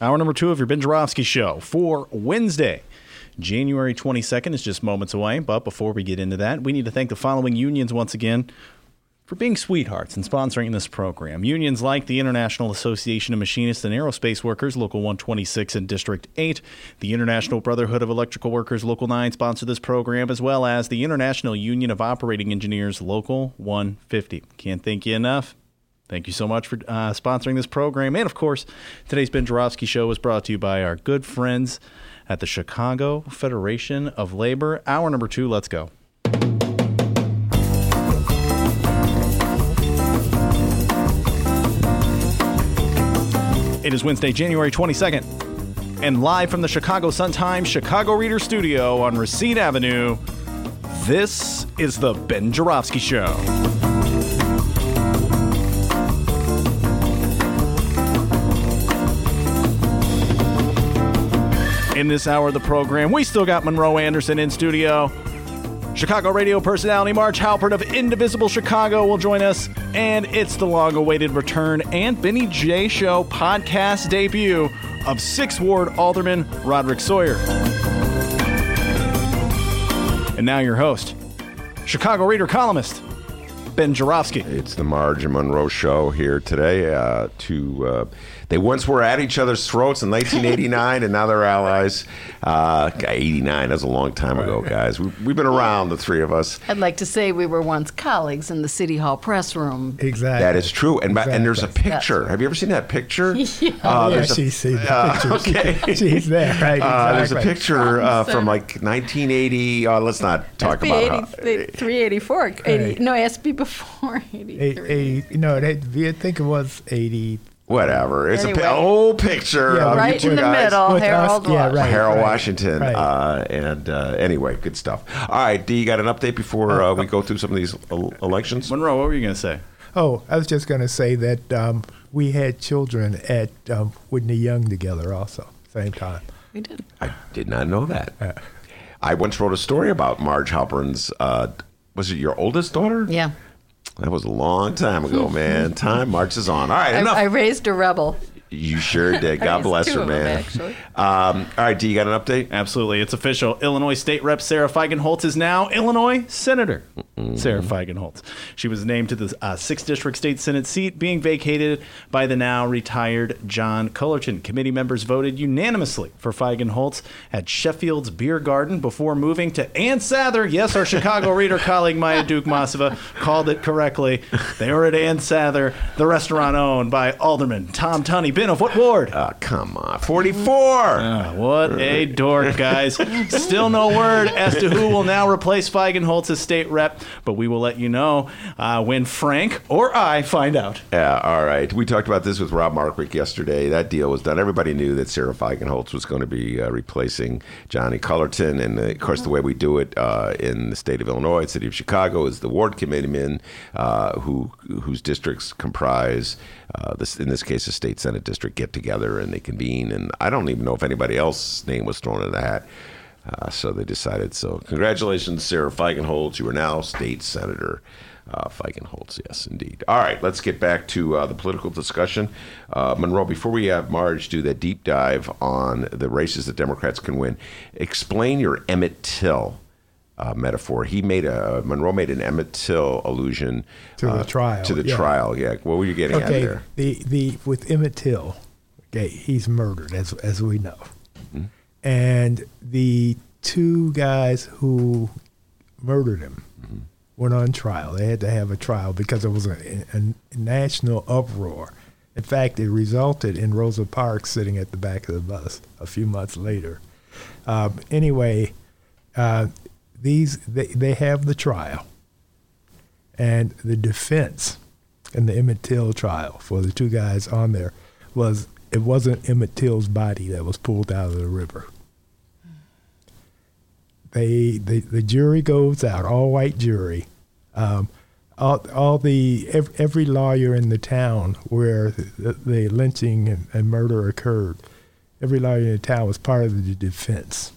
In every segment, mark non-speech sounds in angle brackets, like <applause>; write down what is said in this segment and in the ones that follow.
Hour number two of your Ben Joravsky Show for Wednesday. January 22nd is just moments away, but before we get into that, we need to thank the following unions once again for being sweethearts and sponsoring this program. Unions like the International Association of Machinists and Aerospace Workers, Local 126 and District 8, the International Brotherhood of Electrical Workers, Local 9, sponsor this program, as well as the International Union of Operating Engineers, Local 150. Can't thank you enough. Thank you so much for uh, sponsoring this program. And of course, today's Ben Joravsky Show was brought to you by our good friends at the Chicago Federation of Labor. Hour number two, let's go. It is Wednesday, January 22nd, and live from the Chicago Sun-Times Chicago Reader Studio on Racine Avenue, this is the Ben Joravsky Show. In this hour of the program, we still got Monroe Anderson in studio. Chicago radio personality Marj Halperin of Indivisible Chicago will join us, and it's the long awaited return and Benny J Show podcast debut of Sixth Ward Alderman Roderick Sawyer. And now your host, Chicago Reader columnist, Ben Joravsky. It's the Marj and Monroe show here today uh, to. Uh, they once were at each other's throats in 1989, and now they're allies. Uh, 89, that's a long time ago, guys. We, we've been around, the three of us. I'd like to say we were once colleagues in the City Hall press room. Exactly. That is true. And, ba- and there's a Exactly. picture. Have you ever seen that picture? <laughs> Yeah. Uh, yeah, there's a- she's seen the uh, pictures. okay. <laughs> She's there, right? Uh, there's a picture uh, from like 1980. Uh, let's not talk SB about how. 80 384. 80, no, SB before 83. A, a, no, that, I think it was 80. Whatever. It's a Anyway. pi- old picture Yeah, of you two in the guys. middle, With us, Harold yeah, right. Harold Washington. right. Uh, and uh, anyway, good stuff. All right, D, you got an update before uh, we go through some of these el- elections? Monroe, what were you going to say? Oh, I was just going to say that um, we had children at um, Whitney Young together also, same time. We did. I did not know that. I once wrote a story about Marj Halperin's. Uh, was it your oldest daughter? Yeah. That was a long time ago, man. <laughs> Time marches on. All right, I, enough. I raised a rebel. You sure did. <laughs> God bless her, of them, man. Um, all right, D, you got an update? Absolutely. It's official. Illinois State Rep Sara Feigenholtz is now Illinois Senator Sara Feigenholtz. She was named to the uh, 6th District State Senate seat, being vacated by the now retired John Cullerton. Committee members voted unanimously for Feigenholtz at Sheffield's Beer Garden before moving to Ann Sather. Yes, our Chicago <laughs> reader colleague Maya Dukmasova called it correctly. They were at Ann Sather, the restaurant owned by Alderman Tom Tunney. Ben of what ward? Oh, come on. 44. Ah, what a dork, guys. Still no word as to who will now replace Feigenholtz as state rep, but we will let you know uh, when Frank or I find out. Yeah, all right. We talked about this with Rob Martwick yesterday. That deal was done. Everybody knew that Sara Feigenholtz was going to be uh, replacing Johnny Cullerton. And, uh, of course, the way we do it uh, in the state of Illinois, city of Chicago, is the ward committeemen uh, who whose districts comprise, uh, this in this case, a state senate district, get together and they convene. And I don't even know if anybody else's name was thrown in the hat. Uh, so they decided. So congratulations, Sara Feigenholtz. You are now state senator. Uh, Feigenholtz, yes, indeed. All right, let's get back to uh, the political discussion. Uh, Monroe, before we have Marj do that deep dive on the races that Democrats can win, explain your Emmett Till uh, metaphor. He made a Monroe made an Emmett Till allusion To the uh, trial, To the yeah. trial, yeah. What were you getting at Okay, there? the, the with Emmett Till, okay, he's murdered as as we know, Mm-hmm. and the two guys who murdered him Mm-hmm. went on trial. They had to have a trial because there was a, a national uproar. In fact, it resulted in Rosa Parks sitting at the back of the bus a few months later. Um, anyway, uh, these they, they have the trial, and the defense in the Emmett Till trial for the two guys on there was it wasn't Emmett Till's body that was pulled out of the river. They, the, the jury goes out, all white jury. Um, all, all the every, every lawyer in the town where the, the lynching and, and murder occurred, every lawyer in the town was part of the defense.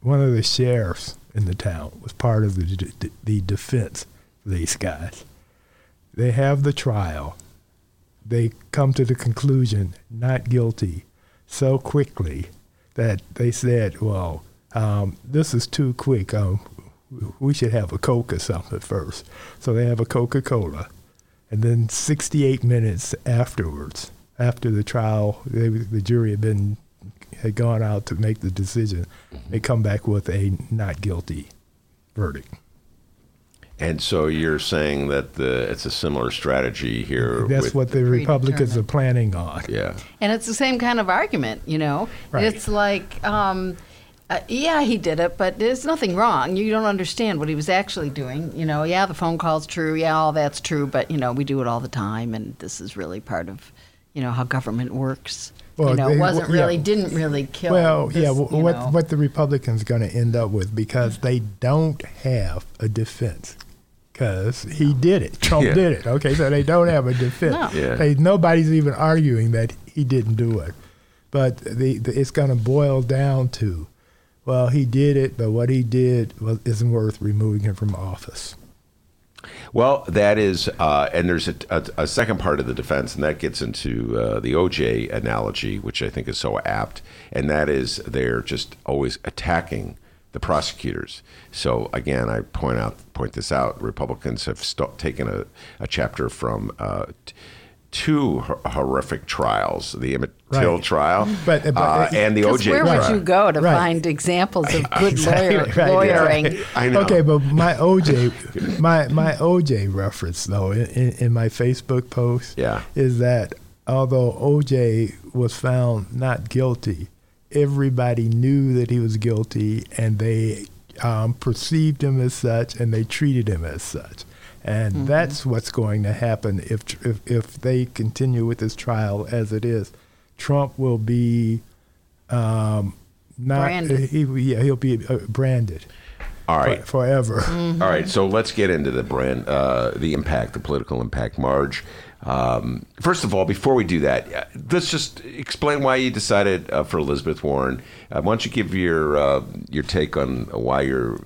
One of the sheriffs in the town was part of the the defense for these guys. They have the trial. They come to the conclusion not guilty so quickly that they said, "Well, um, this is too quick. Um, we should have a Coke or something first. So they have a Coca Cola. And then 68 minutes afterwards, after the trial, they, the jury had been had gone out to make the decision, they come back with a not guilty verdict. And so you're saying that the, it's a similar strategy here. That's with, what the Republicans are planning on. Yeah. And it's the same kind of argument, you know. Right. It's like, um, uh, yeah, he did it, but there's nothing wrong. You don't understand what he was actually doing. You know, yeah, the phone call's true. Yeah, all that's true, but, you know, we do it all the time, and this is really part of, you know, how government works. Well, you know, they- wasn't well, yeah. really, didn't really kill. Well, this, yeah, you wh- what know. what the Republicans going to end up with because they don't have a defense because he did it. Trump Yeah. did it. Okay, so they don't have a defense. No. Yeah. They, nobody's even arguing that he didn't do it, but the, the it's going to boil down to, well, he did it, but what he did was, isn't worth removing him from office. Well, that is, uh, and there's a, a, a second part of the defense, and that gets into uh, the OJ analogy, which I think is so apt, and that is they're just always attacking the prosecutors. So again, I point out point this out. Republicans have st- taken a, a chapter from uh, two horrific trials: the Emmett Till trial But- but- uh, and the OJ where trial. would you go to Right. find examples of <laughs> good Exactly, lawyer, <laughs> right, yeah. lawyering? I know. Okay, but my OJ, my my OJ reference though in, in, in my Facebook post, Yeah. is that although OJ was found not guilty, everybody knew that he was guilty, and they um, perceived him as such, and they treated him as such. And that's what's going to happen if, if if they continue with this trial as it is. Trump will be um, not Branded. he yeah he'll be uh, branded All right. for- forever. All right, so let's get into the brand, uh, the impact, the political impact, Marj. Um, first of all, before we do that, uh, let's just explain why you decided uh, for Elizabeth Warren. Uh, why don't you give your uh, your take on why you're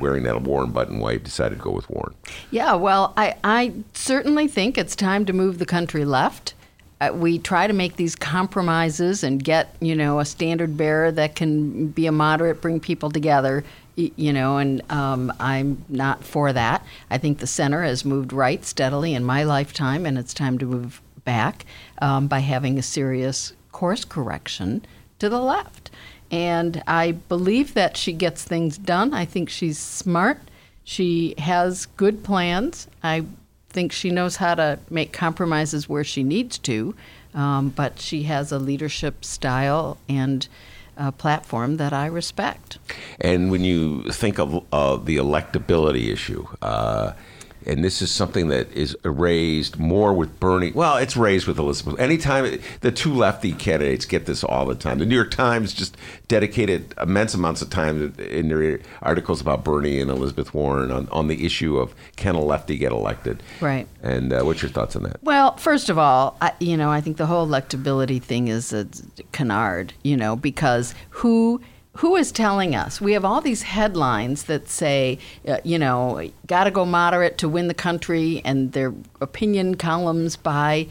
wearing that Warren button? Why you decided to go with Warren? Yeah, well, I, I certainly think it's time to move the country left. Uh, we try to make these compromises and get, you know, a standard bearer that can be a moderate, bring people together, you know, and um, I'm not for that. I think the center has moved right steadily in my lifetime, and it's time to move back um, by having a serious course correction to the left. And I believe that she gets things done. I think she's smart. She has good plans. I think she knows how to make compromises where she needs to, um, but she has a leadership style and platform that I respect. And when you think of uh, the electability issue, uh, and this is something that is raised more with Bernie. Well, it's raised with Elizabeth. Anytime the two lefty candidates get this all the time. The New York Times just dedicated immense amounts of time in their articles about Bernie and Elizabeth Warren on, on the issue of can a lefty get elected? Right. And uh, what's your thoughts on that? Well, first of all, I, you know, I think the whole electability thing is a canard, you know, because who who is telling us? We have all these headlines that say, uh, you know, got to go moderate to win the country, and they're opinion columns by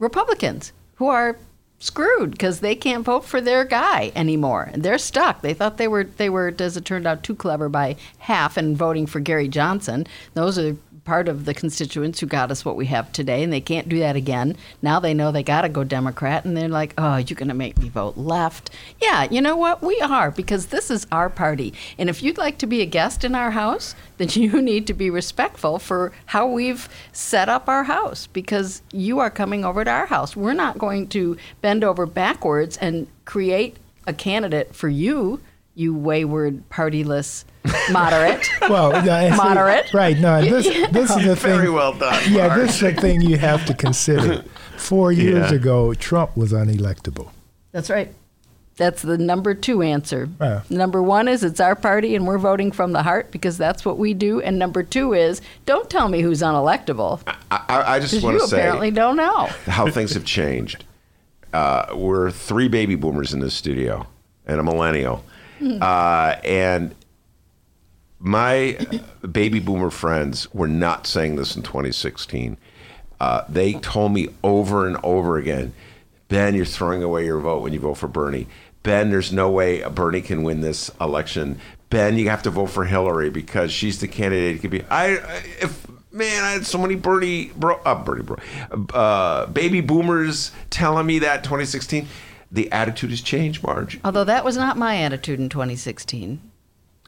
Republicans who are screwed because they can't vote for their guy anymore. And they're stuck. They thought they were they were, as it turned out, too clever by half in voting for Gary Johnson. Those are part of the constituents who got us what we have today, and they can't do that again. Now they know they got to go Democrat, and they're like, "Oh, you're going to make me vote left." Yeah, you know what? We are because this is our party, and if you'd like to be a guest in our house, <laughs> then you need to be respectful for how we've set up our house because you are coming over to our house. We're not going to bend over backwards and create a candidate for you, you wayward, partyless moderate. Well, no, see- Moderate. right? No, <laughs> this this is the thing. Very well done. Yeah, Marj. this is the thing you have to consider. Four <laughs> years Yeah. ago, Trump was unelectable. That's right. That's the number two answer. Yeah. Number one is it's our party and we're voting from the heart because that's what we do. And number two is don't tell me who's unelectable I, I, I just want to say apparently don't know. <laughs> how things have changed. Uh, we're three baby boomers in this studio and a millennial. Uh, and my baby boomer friends were not saying this in 2016. Uh, they told me over and over again, Ben, you're throwing away your vote when you vote for Bernie. Ben, there's no way Bernie can win this election. Ben, you have to vote for Hillary because she's the candidate. It could be. I if man, I had so many Bernie bro, uh, Bernie bro, uh, baby boomers telling me that 2016. The attitude has changed, Marj. Although that was not my attitude in 2016.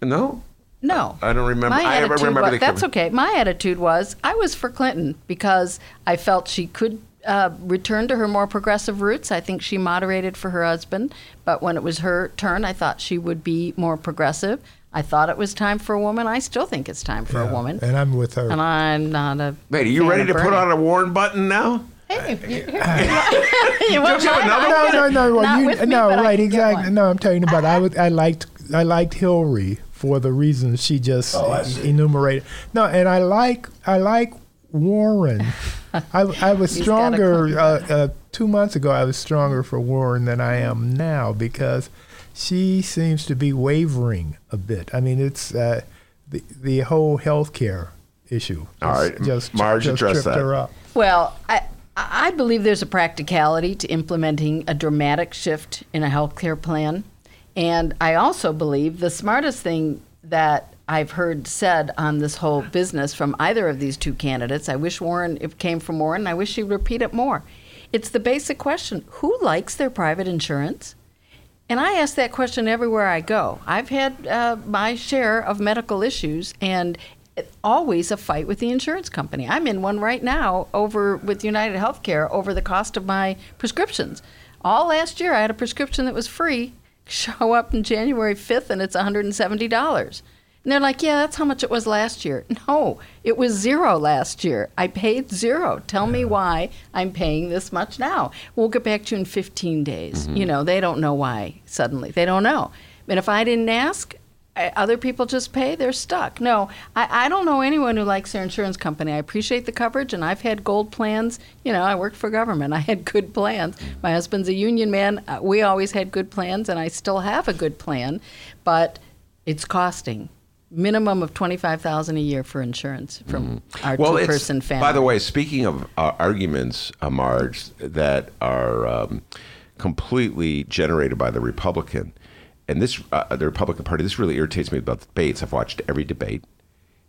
No, No. I don't remember- My I attitude remember was, the that's okay. My attitude was I was for Clinton because I felt she could uh, return to her more progressive roots. I think she moderated for her husband, but when it was her turn, I thought she would be more progressive. I thought it was time for a woman. I still think it's time for a woman. And I'm with her. And I'm not a. wait, are you fan ready to put on a Warren button now? Hey, you, you, <laughs> you want Don't you have mine? <laughs> another I'm no, no, no, well, not you, with me, no, but I right, can get exactly. one. No, I'm talking about. I was, I liked, I liked Hillary for the reasons she just Oh, enumerated. No, and I like, I like Warren. <laughs> I, I was He's got a stronger uh, uh, two months ago. I was stronger for Warren than I am now because she seems to be wavering a bit. I mean, it's uh, the the whole health care issue. All just- right, just Marj, just address tripped that. her up. Well, I, I believe there's a practicality to implementing a dramatic shift in a healthcare plan. And I also believe the smartest thing that I've heard said on this whole business from either of these two candidates, I wish Warren, it came from Warren, I wish he'd repeat it more. It's the basic question who likes their private insurance? And I ask that question everywhere I go. I've had uh, my share of medical issues and always a fight with the insurance company. I'm in one right now over with United Healthcare over the cost of my prescriptions. All last year, I had a prescription that was free show up in January 5th and it's $170. And they're like, yeah, that's how much it was last year. <laughs> No, it was zero last year. I paid zero. Tell me why I'm paying this much now. We'll get back to you in 15 days. Mm-hmm. You know, they don't know why suddenly. They don't know. And if I didn't ask, other people just pay, they're stuck. No, I, I don't know anyone who likes their insurance company. I appreciate the coverage, and I've had gold plans. You know, I worked for government. <laughs> I had good plans. My husband's a union man. Uh, We always had good plans, and I still have a good plan, but it's costing minimum of twenty five thousand a year for insurance from our Well, two person family. by the way, speaking of uh, arguments, uh, Marj, that are um, completely generated by the Republican, and this uh, the Republican Party, this really irritates me about debates. I've watched every debate,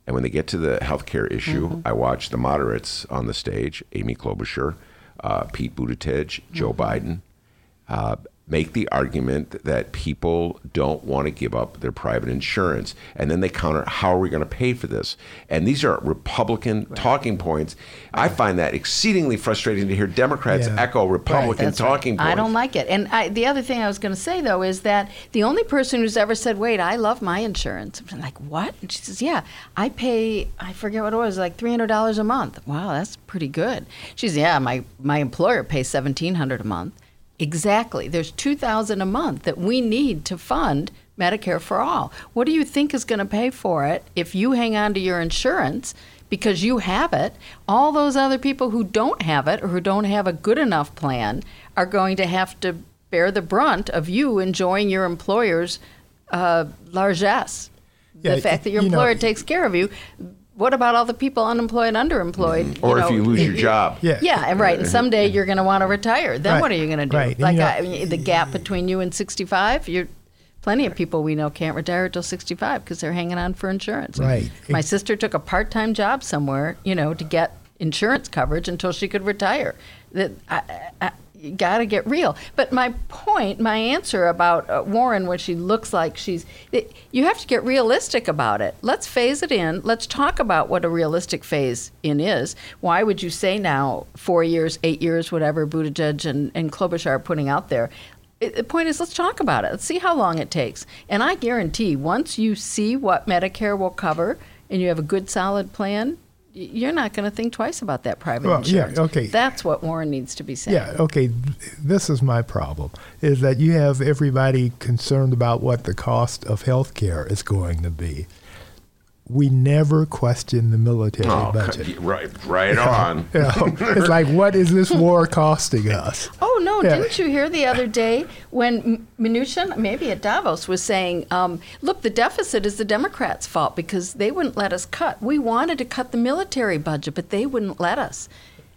and when they get to the healthcare issue, Mm-hmm. I watch the moderates on the stage: Amy Klobuchar, uh, Pete Buttigieg, Joe Mm-hmm. Biden. Uh, make the argument that people don't want to give up their private insurance. And then they counter, how are we going to pay for this? And these are Republican talking points. I find that exceedingly frustrating to hear Democrats Yeah. echo Republican right. talking points. I don't like it. And I, the other thing I was going to say though is that the only person who's ever said, "Wait, I love my insurance," I'm like, "What?" And she says, "Yeah, I pay. I forget what it was, like three hundred dollars a month. Wow, that's pretty good." She says, "Yeah, my my employer pays seventeen hundred a month. Exactly. There's two thousand a month that we need to fund." Medicare for all. What do you think is going to pay for it if you hang on to your insurance because you have it? All those other people who don't have it or who don't have a good enough plan are going to have to bear the brunt of you enjoying your employer's uh, largesse. Yeah, the fact that your you know- employer takes care of you. What about all the people unemployed, underemployed? Mm-hmm. or if know, you lose your job. <laughs> Yeah. yeah, and right. And someday you're going to want to retire. Then Right, what are you going to do? right. Like you know- I, I mean, the gap between you and 65, you're plenty of people we know can't retire till 65 because they're hanging on for insurance. Right. My sister took a part-time job somewhere, you know, to get insurance coverage until she could retire. That I, I, you got to get real. But my point, my answer about uh, Warren, when she looks like she's, it, you have to get realistic about it. Let's phase it in. Let's talk about what a realistic phase in is. Why would you say now, four years, eight years, whatever Buttigieg and, and Klobuchar are putting out there? The point is, let's talk about it. Let's see how long it takes. And I guarantee, once you see what Medicare will cover and you have a good, solid plan, you're not going to think twice about that private Well, yeah, insurance. okay. That's what Warren needs to be saying. Yeah, okay. This is my problem: is that you have everybody concerned about what the cost of health care is going to be. We never question the military Oh, budget. right, right on. <laughs> You know, it's like, what is this war costing us? Oh no! Yeah. Didn't you hear the other day when M- Mnuchin, maybe at Davos, was saying, um, "Look, the deficit is the Democrats' fault because they wouldn't let us cut. We wanted to cut the military budget, but they wouldn't let us."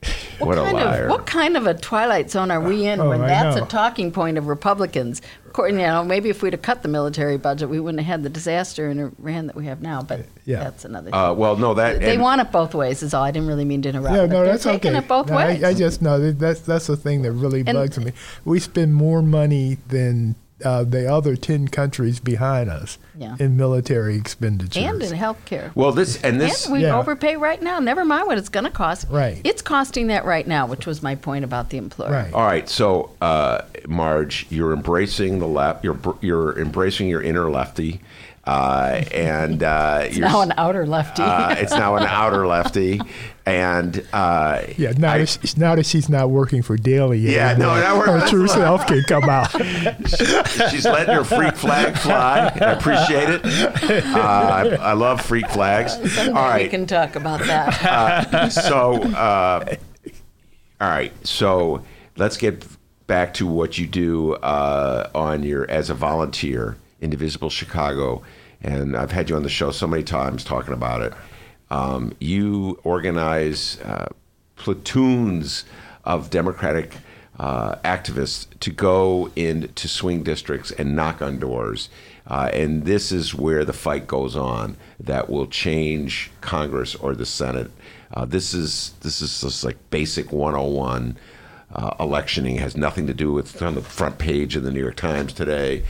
<sighs> What a kind. Of, what kind of a twilight zone are we <sighs> in Oh, when I that's know. a talking point of Republicans? You know, maybe if we'd have cut the military budget, we wouldn't have had the disaster in Iran that we have now. But Yeah. that's another. Uh, well, no, that they want it both ways. Is all. I didn't really mean to interrupt. Yeah, no, they're that's taking okay. it both No, ways. I, I just know that's that's the thing that really And- bugs me. We spend more money than uh, the other ten countries behind us Yeah. in military expenditures. and in healthcare. Well, this and this. And we Yeah. overpay right now. Never mind what it's going to cost. Right. It's costing that right now, which was my point about the employer. Right. All right, so uh, Marge, you're embracing the left. You're you're embracing your inner lefty, uh, and uh, you're Now an outer lefty. uh, it's now an outer lefty, and uh, Yeah, now, I- that she, now that she's not working for Daley, Yeah, no, anymore, now we're- her that's true right. self can come out. <laughs> she's letting her freak flag fly. I appreciate it. Uh, I, I love freak flags. All Someday we can talk about that. so uh, all right so let's get back to what you do uh, on your as a volunteer indivisible chicago and i've had you on the show so many times talking about it um, you organize uh, platoons of democratic uh, activists to go into swing districts and knock on doors uh, and this is where the fight goes on that will change Congress or the Senate. Uh, this is this is just like basic 101. Uh, electioning has nothing to do with on the front page of the New York Times today.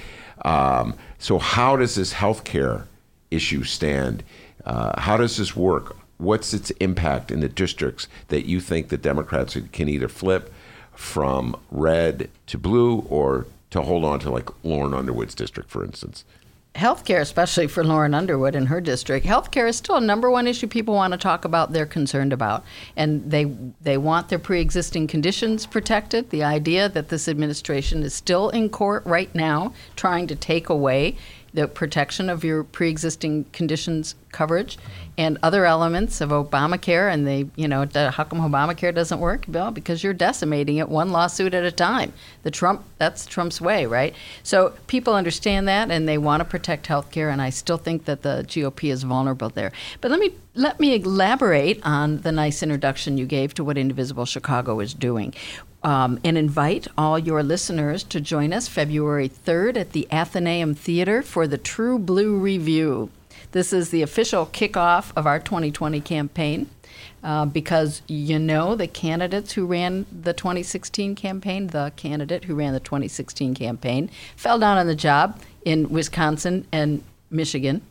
Um, so how does this health care issue stand? Uh, how does this work? What's its impact in the districts that you think the Democrats can either flip from red to blue or to hold on to like Lauren Underwood's district, for instance? Healthcare, especially for Lauren Underwood in her district, healthcare is still a number one issue people want to talk about. They're concerned about, and they they want their pre-existing conditions protected. The idea that this administration is still in court right now trying to take away the protection of your pre-existing conditions coverage and other elements of Obamacare, and they, you know, how come Obamacare doesn't work? Well, because you're decimating it one lawsuit at a time. The Trump, that's Trump's way, right? So people understand that, and they want to protect health care, and I still think that the GOP is vulnerable there. But let me let me elaborate on the nice introduction you gave to what Indivisible Chicago is doing. Um, and invite all your listeners to join us February 3rd at the Athenaeum Theater for the True Blue Revue. This is the official kickoff of our 2020 campaign. Uh, because you know the candidates who ran the 2016 campaign, the candidate who ran the 2016 campaign, fell down on the job in Wisconsin and Michigan.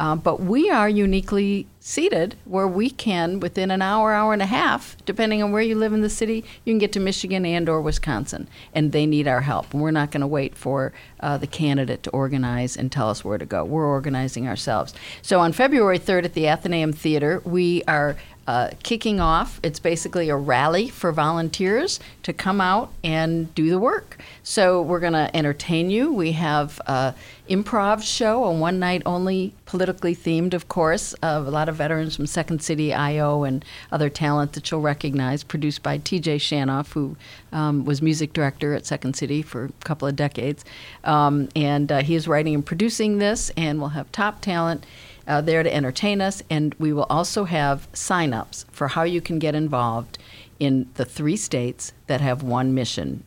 Uh, but we are uniquely seated where we can, within an hour, hour and a half, depending on where you live in the city, you can get to Michigan and or Wisconsin, and they need our help. We're not going to wait for uh, the candidate to organize and tell us where to go. We're organizing ourselves. So on February 3rd at the Athenaeum Theater, we are uh, kicking off. It's basically a rally for volunteers to come out and do the work. So we're going to entertain you. We have an improv show, a one night only, politically themed, of course, of a lot of veterans from Second City, IO, and other talent that you'll recognize, produced by TJ Shanoff, who um, was music director at Second City for a couple of decades. Um, and uh, he is writing and producing this, and we'll have top talent uh, there to entertain us. And we will also have sign-ups for how you can get involved in the three states that have one mission.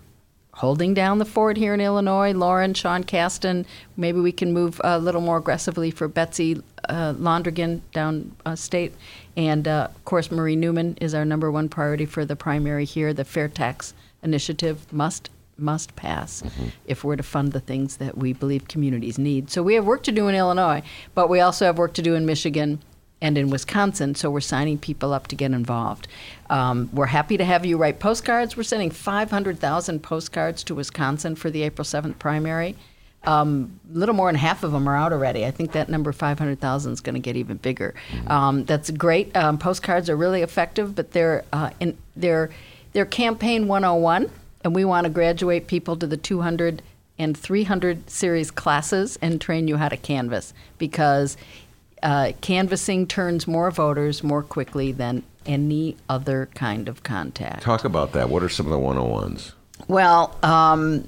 Holding down the fort here in Illinois, Lauren, Sean Casten. Maybe we can move a little more aggressively for Betsy uh, Londrigan down uh, state. And uh, of course, Marie Newman is our number one priority for the primary here. The Fair Tax Initiative must must pass if we're to fund the things that we believe communities need. So we have work to do in Illinois, but we also have work to do in Michigan and in Wisconsin. So we're signing people up to get involved. Um, we're happy to have you write postcards. We're sending 500,000 postcards to Wisconsin for the April 7th primary. um, a little more than half of them are out already. I think that number 500,000 is going to get even bigger. Um, that's great. Um, postcards are really effective, but they're uh, in, they're they're campaign 101, and we want to graduate people to the 200 and 300 series classes and train you how to canvass because uh, canvassing turns more voters more quickly than any other kind of contact. Talk about that. What are some of the 101s? Well, um,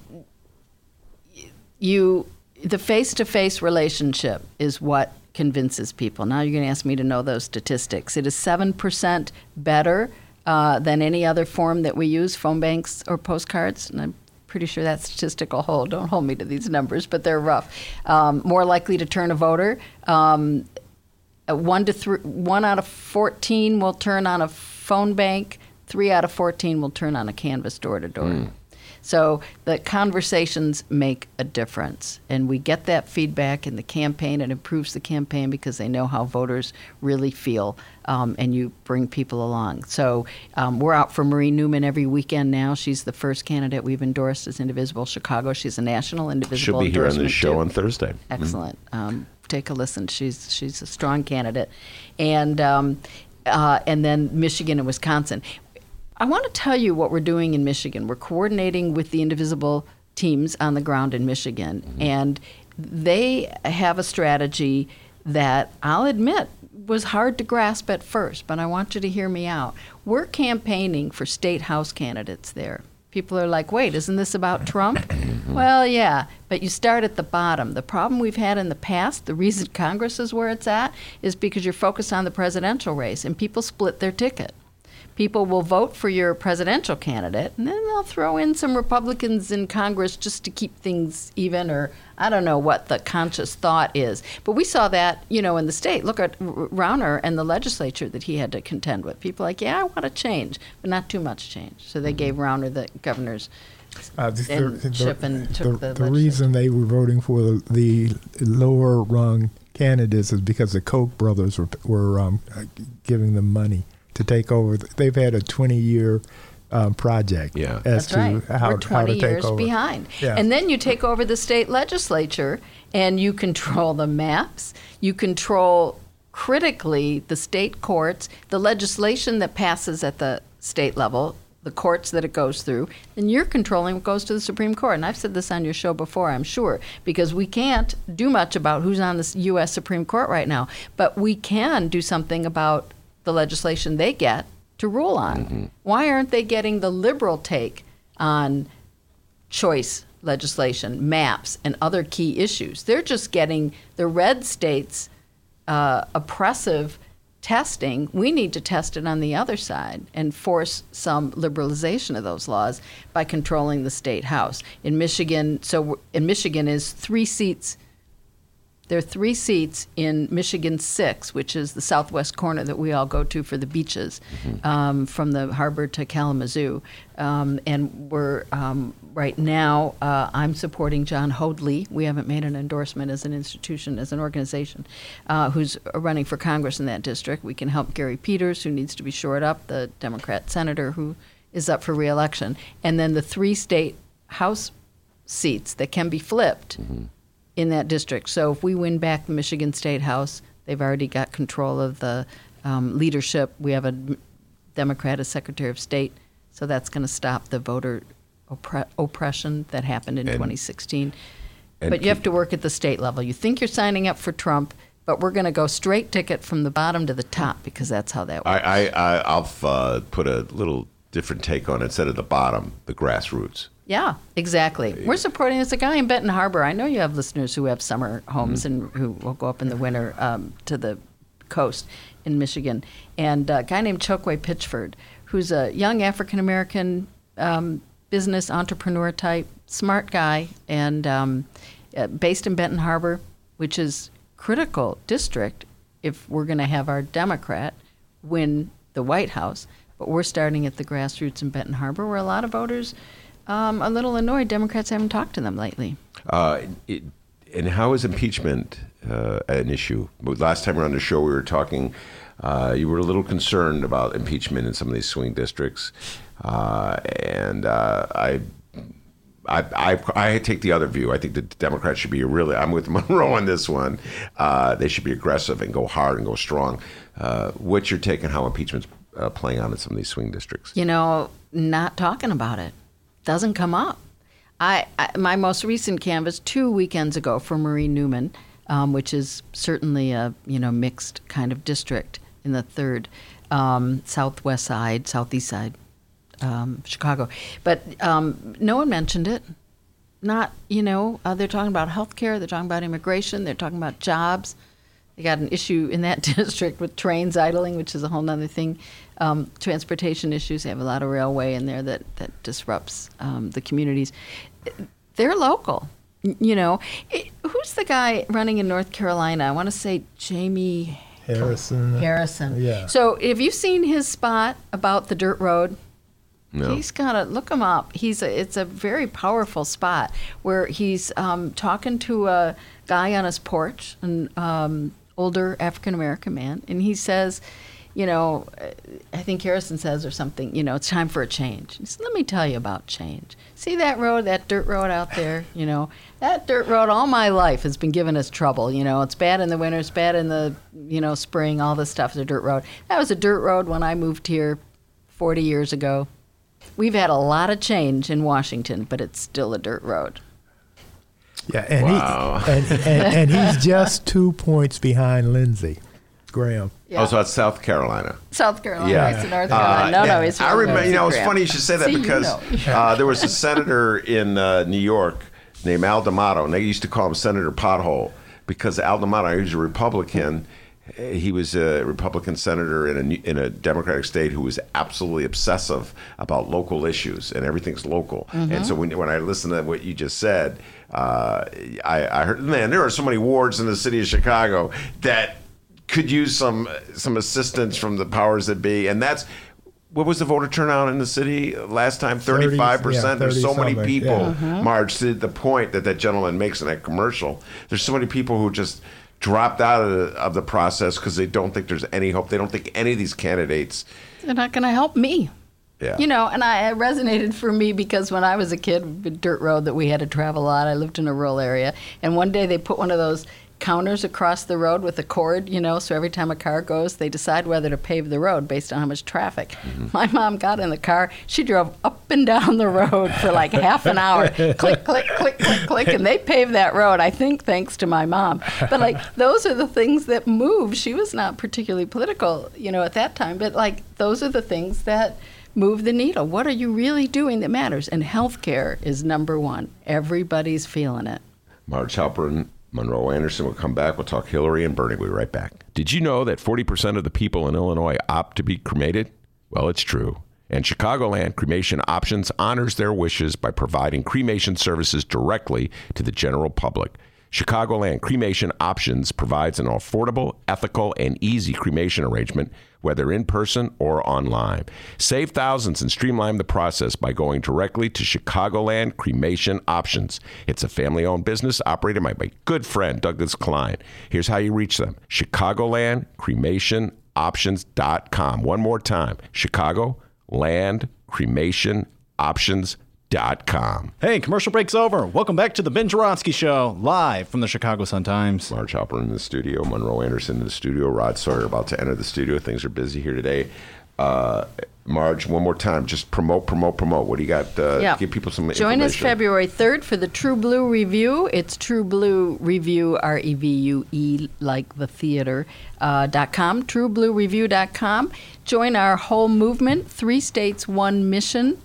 you the face-to-face relationship is what convinces people. Now you're going to ask me to know those statistics. It is seven percent better uh, than any other form that we use, phone banks or postcards, and I'm pretty sure that statistical hold. Don't hold me to these numbers, but they're rough. Um, more likely to turn a voter. Um, uh, one to three, one out of fourteen will turn on a phone bank. Three out of fourteen will turn on a canvass door to door. So the conversations make a difference, and we get that feedback in the campaign. It improves the campaign because they know how voters really feel, um, and you bring people along. So um, we're out for Marie Newman every weekend now. She's the first candidate we've endorsed as Indivisible Chicago. She's a national Indivisible. She'll be here on the show too. on Thursday. Excellent. Um, take a listen. She's she's a strong candidate, and um, uh, and then Michigan and Wisconsin. I want to tell you what we're doing in Michigan. We're coordinating with the Indivisible teams on the ground in Michigan, mm-hmm. and they have a strategy that I'll admit was hard to grasp at first, but I want you to hear me out. We're campaigning for state house candidates there. People are like, wait, isn't this about <coughs> Trump? Mm-hmm. well, yeah, but you start at the bottom. The problem we've had in the past, the reason Congress is where it's at, is because you're focused on the presidential race and people split their ticket. People will vote for your presidential candidate, and then they'll throw in some Republicans in Congress just to keep things even, or I don't know what the conscious thought is. But we saw that, you know, in the state. Look at Rauner and the legislature that he had to contend with. People like, yeah, I want to change, but not too much change. So they gave Rauner the governor's Uh, the, And the- Chip and took the, the the reason they were voting for the, the lower rung candidates is because the Koch brothers were were um, uh, giving them money to take over. They've had a 20 year um, project Yeah. as That's to right. how, We're 20 how to take years over. behind. Yeah. And then you take over the state legislature and you control the maps, you control critically the state courts, the legislation that passes at the state level, the courts that it goes through, and you're controlling what goes to the Supreme Court. And I've said this on your show before, I'm sure, because we can't do much about who's on the U.S. Supreme Court right now, but we can do something about the legislation they get to rule on. Why aren't they getting the liberal take on choice legislation, maps, and other key issues? They're just getting the red states' uh, oppressive testing. We need to test it on the other side and force some liberalization of those laws by controlling the state house. In Michigan, so in Michigan is three seats there are three seats in Michigan 6, which is the southwest corner that we all go to for the beaches, um, from the harbor to Kalamazoo. Um, and we're um, right now, uh, I'm supporting Jon Hoadley. We haven't made an endorsement as an institution, as an organization, uh, who's running for Congress in that district. We can help Gary Peters, who needs to be shored up, the Democrat senator who is up for reelection. And then the three state House seats that can be flipped in that district. So if we win back the Michigan State House, they've already got control of the um, leadership. We have a Democrat as Secretary of State, so that's going to stop the voter oppre- oppression that happened in And- 2016. and But you have to work at the state level. You think you're signing up for Trump, but we're going to go straight ticket from the bottom to the top because that's how that works. I, I, I, I'll uh, put a little different take on it. Instead of the bottom, the grassroots. Yeah, exactly. We're supporting. There's a guy in Benton Harbor. I know you have listeners who have summer homes and who will go up in the winter um, to the coast in Michigan. And a guy named Chokwe Pitchford, who's a young African American um, business entrepreneur type, smart guy, and um, uh, based in Benton Harbor, which is critical district if we're going to have our Democrat win the White House. But we're starting at the grassroots in Benton Harbor, where a lot of voters um, a little annoyed Democrats haven't talked to them lately. Uh, it, and how is impeachment uh, an issue? Last time around the show, we were talking. Uh, you were a little concerned about impeachment in some of these swing districts, uh, and uh, I I, I, I take the other view. I think the Democrats should be really. I'm with <laughs> Monroe on this one. Uh, they should be aggressive and go hard and go strong. Uh, what's your take on how impeachment's uh, playing out in some of these swing districts? You know, not talking about it doesn't come up. I, I my most recent canvass two weekends ago for Marie Newman, um, which is certainly a you know mixed kind of district in the third um, southwest side, southeast side, um, Chicago. But um, no one mentioned it. Not, you know, uh, they're talking about health care, they're talking about immigration, they're talking about jobs. They got an issue in that <laughs> district with trains idling, which is a whole other thing. Um, transportation issues. They have a lot of railway in there that, that disrupts um, the communities. They're local. You know, it, who's the guy running in North Carolina? I want to say Jamie Harrison. Harrison. Yeah. So have you seen his spot about the dirt road? No. He's got to look him up. He's a, it's a very powerful spot where he's um, talking to a guy on his porch, an um, older African American man, and he says, you know, I think Harrison says or something, you know, it's time for a change. He says, Let me tell you about change. See that road, that dirt road out there? You know, that dirt road all my life has been giving us trouble. You know, it's bad in the winter, it's bad in the, you know, spring, all this stuff is a dirt road. That was a dirt road when I moved here 40 years ago. We've had a lot of change in Washington, but it's still a dirt road. Yeah, and, Wow. he, and, and, and he's just two points behind Lindsey Graham. Yeah. Oh, so that's South Carolina. South Carolina, Yeah. he's in North Carolina. no, Uh, no, yeah. he's I from remember. You know, it's Graham. funny you should say that See, you because know. uh, there was a senator in uh, New York named Al D'Amato, and they used to call him Senator Pothole because Al D'Amato, he was a Republican. He was a Republican senator in a in a Democratic state who was absolutely obsessive about local issues and everything's local. And so when when I listened to what you just said, uh, I, I heard, man, there are so many wards in the city of Chicago that could use some some assistance from the powers that be, and that's what was the voter turnout in the city last time? Thirty-five percent. yeah, There's so many 30 people, something, yeah. Uh-huh. Marj, to the point that that gentleman makes in that commercial. There's so many people who just dropped out of the, of the process because they don't think there's any hope. They don't think any of these candidates. They're not going to help me. Yeah. You know, and I it resonated for me because when I was a kid, a dirt road that we had to travel a lot. I lived in a rural area, and one day they put one of those counters across the road with a cord, you know, so every time a car goes, they decide whether to pave the road based on how much traffic. Mm-hmm. My mom got in the car, she drove up and down the road for like half an hour, <laughs> click, click, click, click, click, and they paved that road, I think thanks to my mom. But like, <laughs> those are the things that move. She was not particularly political, you know, at that time, but like, those are the things that move the needle. What are you really doing that matters? And healthcare is number one. Everybody's feeling it. Marj Halperin, Monroe Anderson will come back. We'll talk Hillary and Bernie. We'll be right back. Did you know that 40% of the people in Illinois opt to be cremated? Well, it's true. And Chicagoland Cremation Options honors their wishes by providing cremation services directly to the general public. Chicagoland Cremation Options provides an affordable, ethical, and easy cremation arrangement, whether in person or online. Save thousands and streamline the process by going directly to Chicagoland Cremation Options. It's a family owned business operated by my good friend Douglas Klein. Here's how you reach them Chicagoland Cremation Options.com. One more time Chicago Land Cremation Options.com. Hey, commercial break's over. Welcome back to the Ben Joravsky Show, live from the Chicago Sun-Times. Marj Halperin the studio, Monroe Anderson in the studio, Rod Sawyer about to enter the studio. Things are busy here today. Uh, Marj, one more time, just promote, promote, promote. What do you got? Uh, Yeah. Give people some Join us. February 3rd for the True Blue Revue. It's True Blue Revue, R E V U E, like the theater, uh, dot com, truebluerevue.com. Join our whole movement, Three States, One Mission.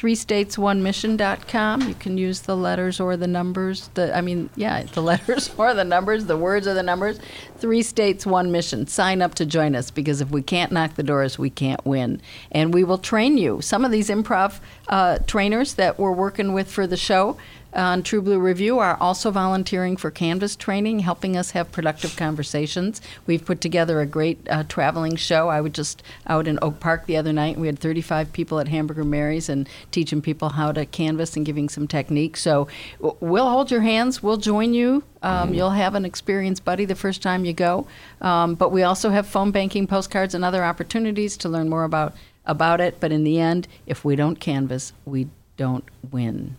Three States One Mission.com. You can use the letters or the numbers. The I mean, yeah, <laughs> the letters or the numbers. The words are the numbers. Three States One Mission. Sign up to join us because if we can't knock the doors, we can't win. And we will train you. Some of these improv uh, trainers that we're working with for the show on True Blue Revue are also volunteering for Canvass training, helping us have productive conversations. We've put together a great uh, traveling show. I was just out in Oak Park the other night. We had 35 people at Hamburger Mary's and teaching people how to canvass and giving some techniques. So we'll hold your hands. We'll join you. Um, You'll have an experienced buddy the first time you go. Um, but we also have phone banking, postcards, and other opportunities to learn more about about it. But in the end, if we don't canvass, we don't win.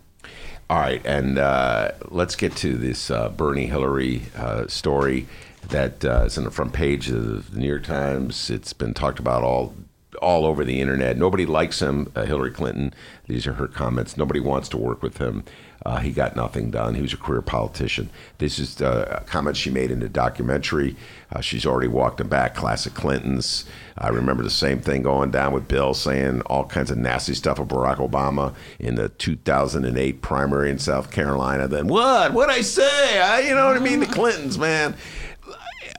All right, and uh, let's get to this uh, Bernie Hillary uh, story that uh, is in the front page of the New York Times. It's been talked about all all over the internet. Nobody likes him, uh, Hillary Clinton. These are her comments. Nobody wants to work with him. Uh, he got nothing done. He was a career politician. This is uh, comment she made in the documentary. Uh, she's already walked him back. Classic Clintons. I remember the same thing going down with Bill saying all kinds of nasty stuff of Barack Obama in the 2008 primary in South Carolina. Then what? What I say? I, you know what I mean? The Clintons, man.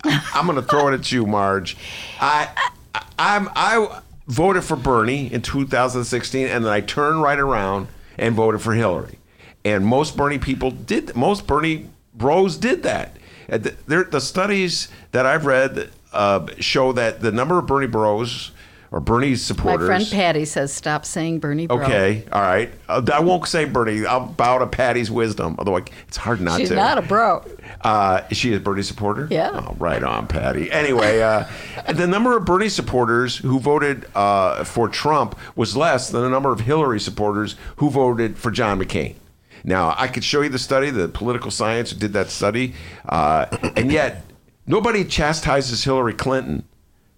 I'm going to throw it at you, Marj. I, I, I'm I voted for Bernie in 2016, and then I turned right around and voted for Hillary. And most Bernie people did. Most Bernie bros did that. The, there- the studies that I've read uh, show that the number of Bernie bros or Bernie supporters. My friend Patty says stop saying Bernie bro. Okay, all right. Uh, I won't say Bernie. I'll bow to Patty's wisdom. Although I, it's hard not She's to. She's not a bro. Uh, is she a Bernie supporter? Yeah. Oh, right on, Patty. Anyway, uh, the number of Bernie supporters who voted uh, for Trump was less than the number of Hillary supporters who voted for John McCain. Now, I could show you the study, the political science who did that study, uh, and yet nobody chastises Hillary Clinton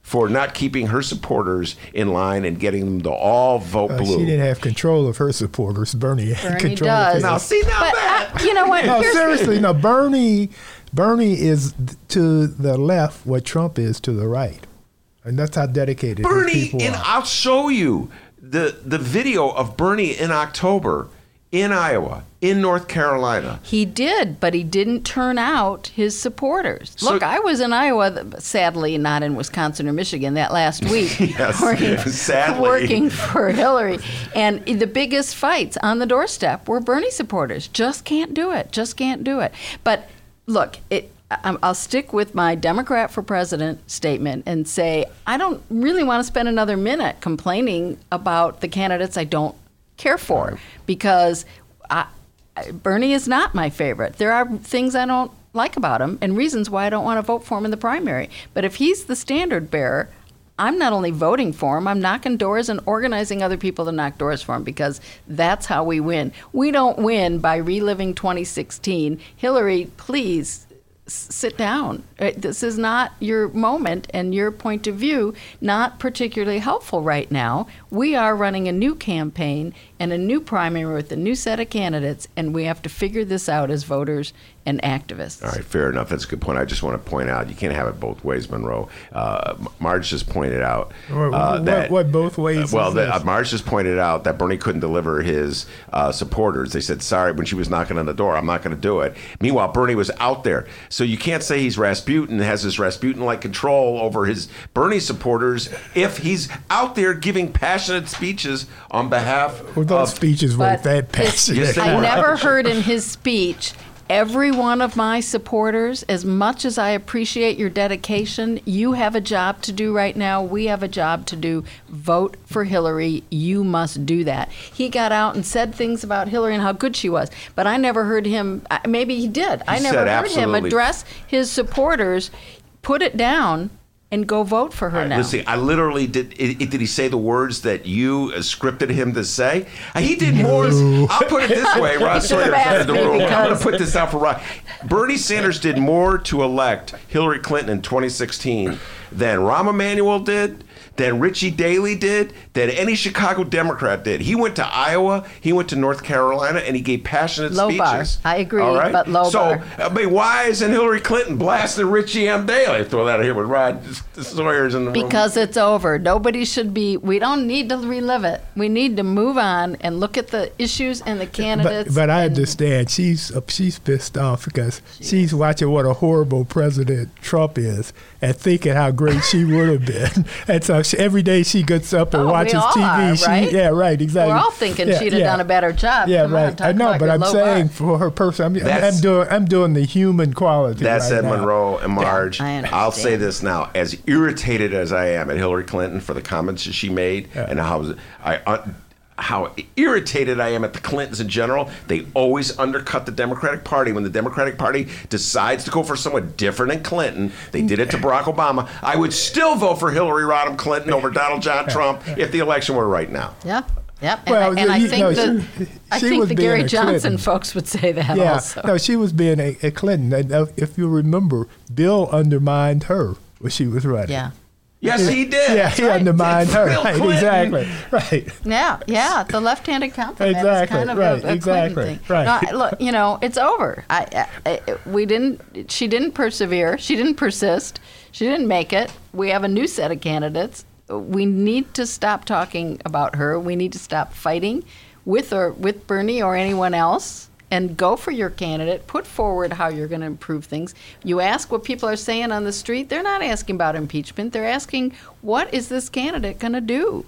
for not keeping her supporters in line and getting them to all vote Uh, blue. she didn't have control of her supporters. Bernie had Bernie control does. of now, see, now But that. uh, you know what? No, seriously, no. Bernie, Bernie is to the left what Trump is to the right, and that's how dedicated Bernie, people and. I'll show you the the video of Bernie in October in Iowa, in North Carolina. He did, but he didn't turn out his supporters. So- Look, I was in Iowa, sadly not in Wisconsin or Michigan that last <laughs> week, Yes, working, <laughs> sadly. working for Hillary. And the biggest fights on the doorstep were Bernie supporters. Just can't do it. Just can't do it. But look, it. I'll stick with my Democrat for president statement and say I don't really want to spend another minute complaining about the candidates I don't care for because I, Bernie is not my favorite. There are things I don't like about him and reasons why I don't want to vote for him in the primary. But if he's the standard bearer, I'm not only voting for him, I'm knocking doors and organizing other people to knock doors for him because that's how we win. We don't win by reliving 2016. Hillary, please sit down. Uh, This is not your moment and your point of view not particularly helpful right now. We are running a new campaign and a new primary with a new set of candidates, and we have to figure this out as voters and activists. All right, fair enough. That's a good point. I just want to point out you can't have it both ways, Monroe. Uh, Marj just pointed out uh, what- that what both ways well, is the, this? uh, Marj just pointed out that Bernie couldn't deliver his uh, supporters. They said sorry when she was knocking on the door. I'm not going to do it. Meanwhile, Bernie was out there, so you can't say he's Rasputin has this Rasputin-like control over his Bernie supporters if he's out there giving passionate speeches on behalf Well, those of speeches weren't that passionate. I never heard in his speech every one of my supporters, as much as I appreciate your dedication, you have a job to do right now. We have a job to do. Vote for Hillary. You must do that. He got out and said things about Hillary and how good she was, but I never heard him. uh, Maybe he did. I never said heard him address his supporters, put it down, and go vote for her now. Listen, I literally did. i- i- Did he say the words that you uh, scripted him to say? Uh, He did more. I'll put it this way, <laughs> Rod He Sawyer should've asked in the me room. I'm going to put this out for Rod. Bernie Sanders did more to elect Hillary Clinton in 2016 than Rahm Emanuel did, than Richie Daley did, than any Chicago Democrat did. He went to Iowa, he went to North Carolina, and he gave passionate Low bar. speeches. I agree, All right? but low so, bar. I mean, why isn't Hillary Clinton blasting Richie M. Daley? I throw that out here with Rod Sawyer's in the room. Because it's over. Nobody should be. We don't need to relive it. We need to move on and look at the issues and the candidates. But, but I and- understand she's uh, she's pissed off because she's watching what a horrible president Trump is and thinking how great she would have been. <laughs> And so she, every day she gets up and Oh, we watches all TV. are, she, right? yeah, right, exactly. We're all thinking Yeah, she'd have yeah. done a better job. Yeah, Come right. talk I know, but I'm saying bar. for her person, I'm, I'm, doing I'm doing the human quality. That's right Ed now. Monroe and Marj. I understand. I'll say this now: as irritated as I am at Hillary Clinton for the comments that she made, and how I. Uh, how irritated I am at the Clintons in general. They always undercut the Democratic Party. When the Democratic Party decides to go for someone different than Clinton, they did it to Barack Obama. I would still vote for Hillary Rodham Clinton over Donald John Trump if the election were right now. Yeah. Yep. And Well, I, and I think know, the, she- I she think was the Gary Johnson folks would say that Yeah, also. no, she was being a, a Clinton. And uh, if you remember, Bill undermined her when she was running. Yeah. Yes, he did. Yeah, he undermined her. Bill Right, exactly. Right. Yeah, yeah, the left-handed compliment Exactly, is kind of right, a, a Clinton exactly, thing. right. No, I- look, you know, it's over. I, I, I- we didn't. She didn't persevere. She didn't persist. She didn't make it. We have a new set of candidates. We need to stop talking about her. We need to stop fighting with or with Bernie or anyone else. And go for your candidate. Put forward how you're going to improve things. You ask what people are saying on the street. They're not asking about impeachment. They're asking, what is this candidate going to do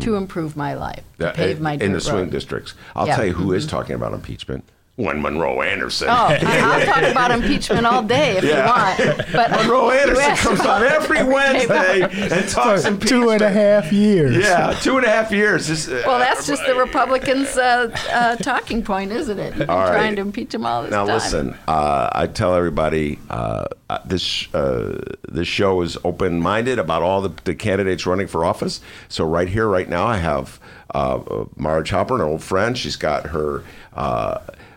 to improve my life, to Uh, pave my in the swing road? districts. I'll Yeah. tell you who is talking about impeachment. One Monroe Anderson. Oh, <laughs> I- I'll talk about impeachment all day if Yeah. you want. But <laughs> Monroe Anderson asked <laughs> comes about- on every Wednesday and talks impeachment. Two and a half years. Yeah, two and a half years. This, uh, Well, that's just the Republicans' uh, uh, talking point, isn't it? You've All right. trying to impeach them all this Now time. Now listen, uh, I tell everybody uh, uh, this uh, this show is open minded about all the, the candidates running for office. So right here, right now, I have uh, uh, Marj Halperin, an old friend. She's got her.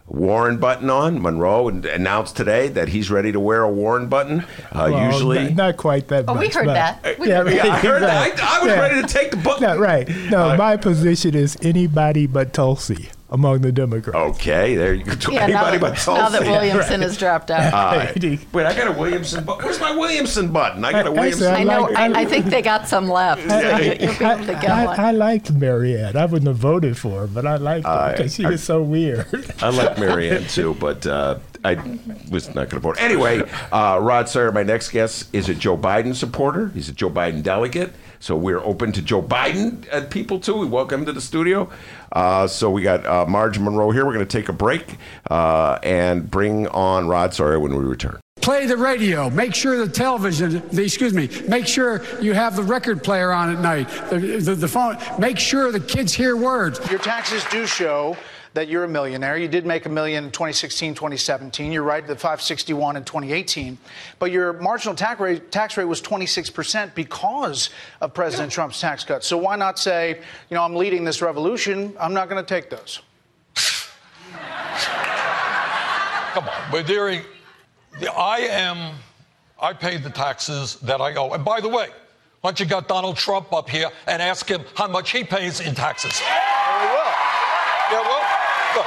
Uh, Warren button on. Monroe announced today that he's ready to wear a Warren button. Uh, Well, usually, not, not quite that Oh, much. we heard but- that. We yeah, heard right, Yeah, I heard that. I, I was Yeah. ready to take the book. No, right. No, Uh, my position is anybody but Tulsi among the Democrats. Okay, there you go. Yeah, now Anybody that, but Tulsi. now that Williamson has dropped out. Uh, wait, I got a Williamson button. Where's my Williamson button? I got a I- I Williamson. said I know. like- I, I think they got some left. So you, you'll be able to I, get I, one. I liked Marianne. I wouldn't have voted for her, but I liked her I- because she I- is so weird. I like Marianne too, but uh, I was not going to vote. Anyway, uh, Rod Sawyer, my next guest, is a Joe Biden supporter. He's a Joe Biden delegate. So we're open to Joe Biden uh, people too. We welcome him to the studio. Uh, so we got uh, Marj Monroe here. We're going to take a break uh, and bring on Rod Sawyer when we return. Play the radio. Make sure the television, the, excuse me, make sure you have the record player on at night, the, the, the phone. Make sure the kids hear words. Your taxes do show that you're a millionaire. You did make a million in 2016, 2017. You're right, the 561 in 2018. But your marginal tax rate, tax rate was 26% because of President Trump's tax cuts. So why not say, you know, I'm leading this revolution. I'm not going to take those. <laughs> Come on, we're doing. I am. I paid the taxes that I owe. And by the way, why don't you get Donald Trump up here and ask him how much he pays in taxes? Yeah, we will. Yeah, well, good.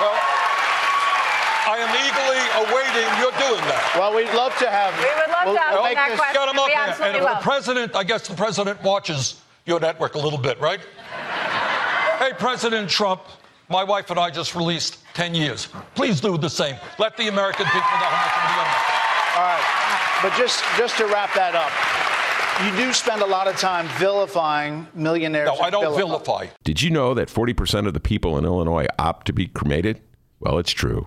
Well, I am eagerly awaiting your doing that. Well, we'd love to have you. We would love we'll- to have we'll you make that this- question. Get him up We here. And absolutely the president, I guess the president watches your network a little bit, right? hey, President Trump, my wife and I just released 10 years. Please do the same. Let the American people know how much money I'm. All right. But just just to wrap that up, you do spend a lot of time vilifying millionaires. No, I don't vilify. Did you know that 40% of the people in Illinois opt to be cremated? Well, it's true.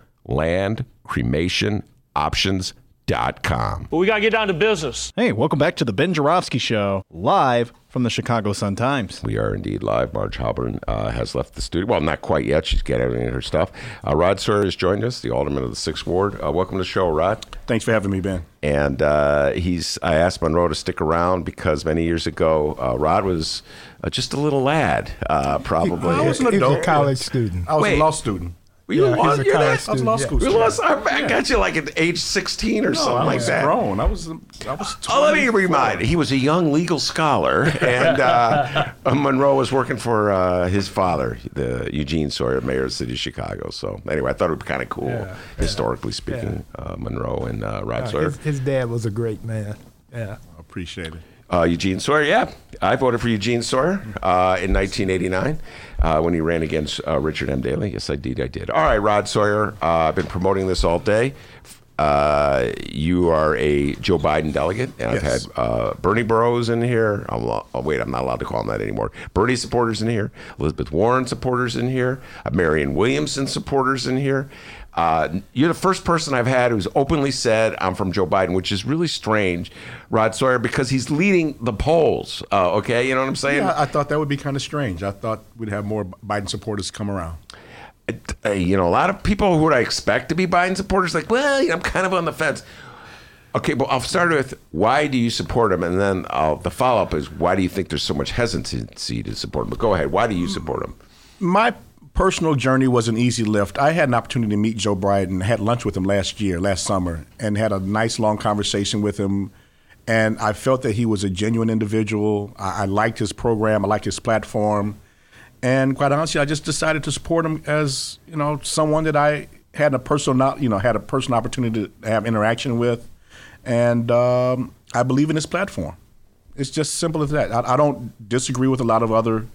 Land Cremation Options.com. But we got to get down to business. Hey, welcome back to the Ben Joravsky Show, live from the Chicago Sun Times. We are indeed live. Marj Halperin uh, has left the studio. Well, not quite yet. She's getting her stuff. Uh, Rod Sawyer has joined us, the alderman of the Sixth Ward. Uh, welcome to the show, Rod. Thanks for having me, Ben. And uh, he's. I asked Monroe to stick around because many years ago, uh, Rod was uh, just a little lad, uh, probably. I was an He was a adult. college student. I was Wait. a law student. Were you Yeah, a he a you're college that- I was law school You student. lost, I I got you like at age 16 or No, something I like was that. grown. I was. I was. Oh, let me 24. remind. He was a young legal scholar, and <laughs> uh, Monroe was working for uh, his father, the Eugene Sawyer, mayor of the city of Chicago. So anyway, I thought it would be kind of cool, Yeah, historically speaking, uh, Monroe and uh, Rod Uh, Sawyer. his, his dad was a great man. Yeah. Appreciate it. Uh, Eugene Sawyer, yeah. I voted for Eugene Sawyer uh, in 1989 uh, when he ran against uh, Richard M. Daley. Yes, I did. I did. All right, Rod Sawyer. Uh, I've been promoting this all day. Uh, you are a Joe Biden delegate. and I've had uh, Bernie bros in here. I'm, lo- oh, wait, I'm not allowed to call him that anymore. Bernie supporters in here. Elizabeth Warren supporters in here. Uh, Marianne Williamson supporters in here. Uh, you're the first person I've had who's openly said I'm from Joe Biden, which is really strange, Rod Sawyer, because he's leading the polls. Uh, okay, you know what I'm saying? Yeah, I thought that would be kind of strange. I thought we'd have more Biden supporters come around. uh, you know, a lot of people who would I expect to be Biden supporters, like, well, you know, I'm kind of on the fence. Okay, well, I'll start with why do you support him, and then I'll, the follow up is why do you think there's so much hesitancy to support him? But go ahead, why do you support him? My personal journey was an easy lift. I had an opportunity to meet Joe Biden, had lunch with him last year, last summer, and had a nice long conversation with him. And I felt that he was a genuine individual. I, I liked his program, I liked his platform. And quite honestly, I just decided to support him as, you know, someone that I had a personal, you know, had a personal opportunity to have interaction with. And um, I believe in his platform. It's just simple as that. I, I don't disagree with a lot of other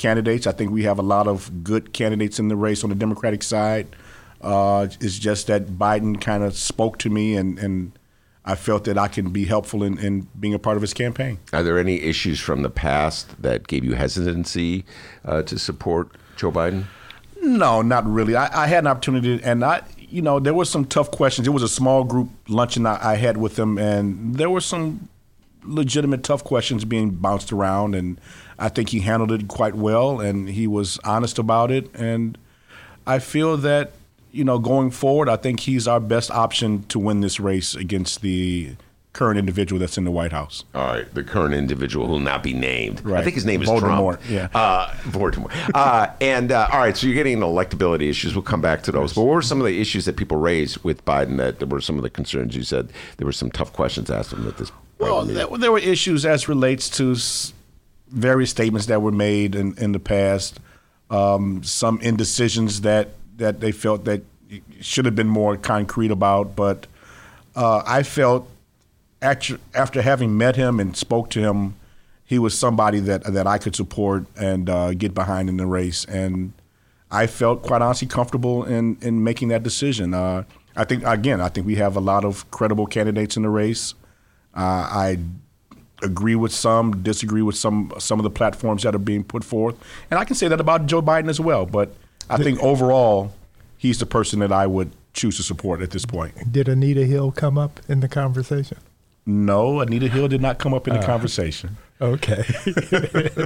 candidates. I think we have a lot of good candidates in the race on the Democratic side. Uh, it's just that Biden kind of spoke to me, and, and I felt that I can be helpful in, in being a part of his campaign. Are there any issues from the past that gave you hesitancy uh, to support Joe Biden? No, not really. I, I had an opportunity, and I, you know, there were some tough questions. It was a small group luncheon I, I had with them, and there were some legitimate tough questions being bounced around, and I think he handled it quite well, and he was honest about it, and I feel that you know going forward, I think he's our best option to win this race against the current individual that's in the White House. All right, the current individual who will not be named. Right. I think his name is Voldemort, Trump. yeah. Uh, Voldemort. uh, and uh, all right, so you're getting into electability issues. We'll come back to those. But what were some of the issues that people raised with Biden that were some of the concerns? You said there were some tough questions asked him at this. Well, there, there were issues as relates to various statements that were made in, in the past, um, some indecisions that, that they felt that should have been more concrete about. But uh, I felt after, after having met him and spoke to him, he was somebody that that I could support and uh, get behind in the race, and I felt quite honestly comfortable in in making that decision. Uh, I think again, I think we have a lot of credible candidates in the race. Uh, I agree with some, disagree with some some of the platforms that are being put forth, and I can say that about Joe Biden as well. But I think overall, he's the person that I would choose to support at this point. Did Anita Hill come up in the conversation? No, Anita Hill did not come up in the uh, conversation. Okay. <laughs>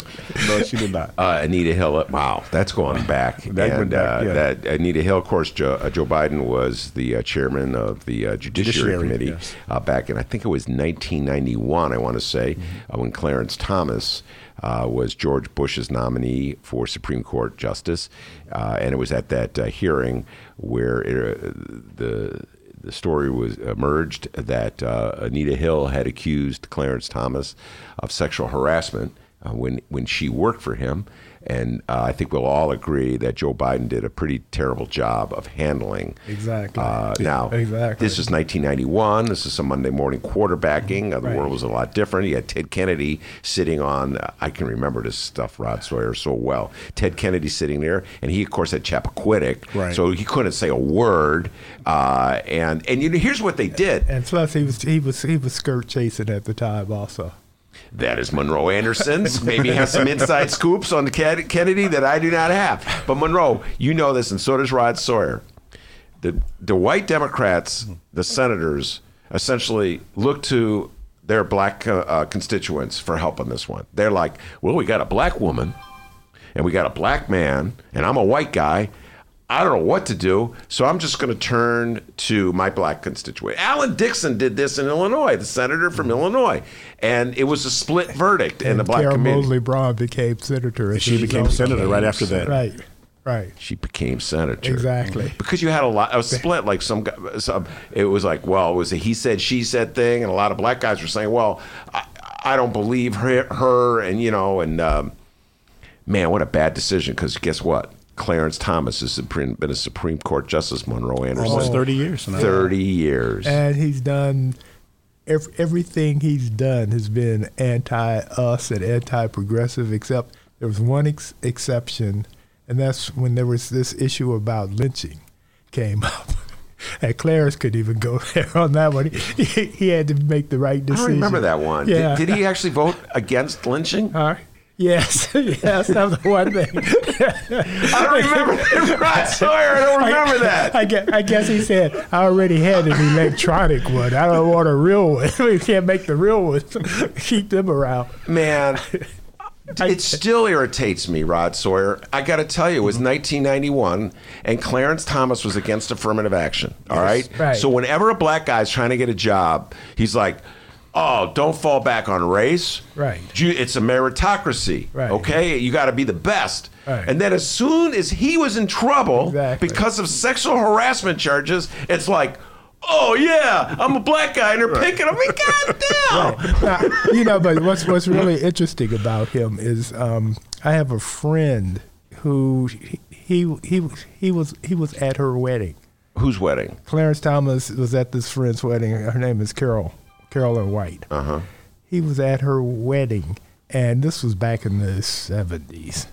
No, she did not. Uh, Anita Hill. Wow, that's going back. That and went back, uh, yeah. that Anita Hill, of course, Joe, uh, Joe Biden was the uh, chairman of the uh, Judiciary, Judiciary, Committee yes. uh, back in I think it was 1991. I want to say Mm-hmm. uh, when Clarence Thomas. Uh, was George Bush's nominee for Supreme Court justice, uh, and it was at that uh, hearing where it, uh, the the story was emerged that uh, Anita Hill had accused Clarence Thomas of sexual harassment uh, when when she worked for him, and uh, I think we'll all agree that Joe Biden did a pretty terrible job of handling. Exactly. Uh, now, Exactly. this is 1991. This is some Monday morning quarterbacking. Uh, the Right. world was a lot different. You had Ted Kennedy sitting on. Uh, I can remember this stuff, Rod Sawyer, so well. Ted Kennedy sitting there, and he, of course, had Chappaquiddick, Right. so he couldn't say a word. Uh, and and you know, here's what they did. and plus, he was he was he was skirt chasing at the time also. That is Monroe Anderson's. Maybe has some inside scoops on Kennedy that I do not have. But Monroe, you know this, and so does Rod Sawyer. The the white Democrats, the senators, essentially look to their black uh, uh, constituents for help on this one. They're like, well, we got a black woman, and we got a black man, and I'm a white guy. I don't know what to do, so I'm just going to turn to my black constituent. Alan Dixon did this in Illinois, the senator from Illinois, and it was a split verdict in and the black Carol community. Moseley Braun became senator. She became senator right after that. Right, right. She became senator. Exactly. Because you had a lot, a split. Like some, some, it was like, well, it was a he said, she said thing, and a lot of black guys were saying, well, I, I don't believe her, her, and you know, and um, man, what a bad decision. Because guess what? Clarence Thomas has been a Supreme Court Justice. Monroe Anderson, Almost 30 years now. Thirty years. And he's done ev- everything he's done has been anti us and anti progressive, except there was one ex- exception, and that's when there was this issue about lynching came <laughs> up. And Clarence couldn't even go <laughs> there on that one. He, he had to make the right decision. don't remember that one. Yeah. Did, did he actually vote against lynching? Uh, yes, <laughs> yes, that was the one thing. I don't remember <laughs> Rod Sawyer. I don't remember that. I guess, I guess he said, I already had an electronic one. I don't want a real one. <laughs> we can't make the real ones. Keep them around. Man, it still irritates me, Rod Sawyer. I got to tell you, it was 1991, and Clarence Thomas was against affirmative action. All right? right. So whenever a black guy's trying to get a job, he's like, "Oh, don't fall back on race. Right. It's a meritocracy. Right. Okay, you got to be the best." Right. And then as soon as he was in trouble Exactly. because of sexual harassment charges, it's like. Oh yeah, I'm a black guy, and they're picking on me. <laughs> God damn! Now, you know, but what's what's really interesting about him is um, I have a friend who he, he he he was he was at her wedding. Whose wedding? Clarence Thomas was at this friend's wedding. Her name is Carol Carolyn White. Uh huh. He was at her wedding, and this was back in the seventies.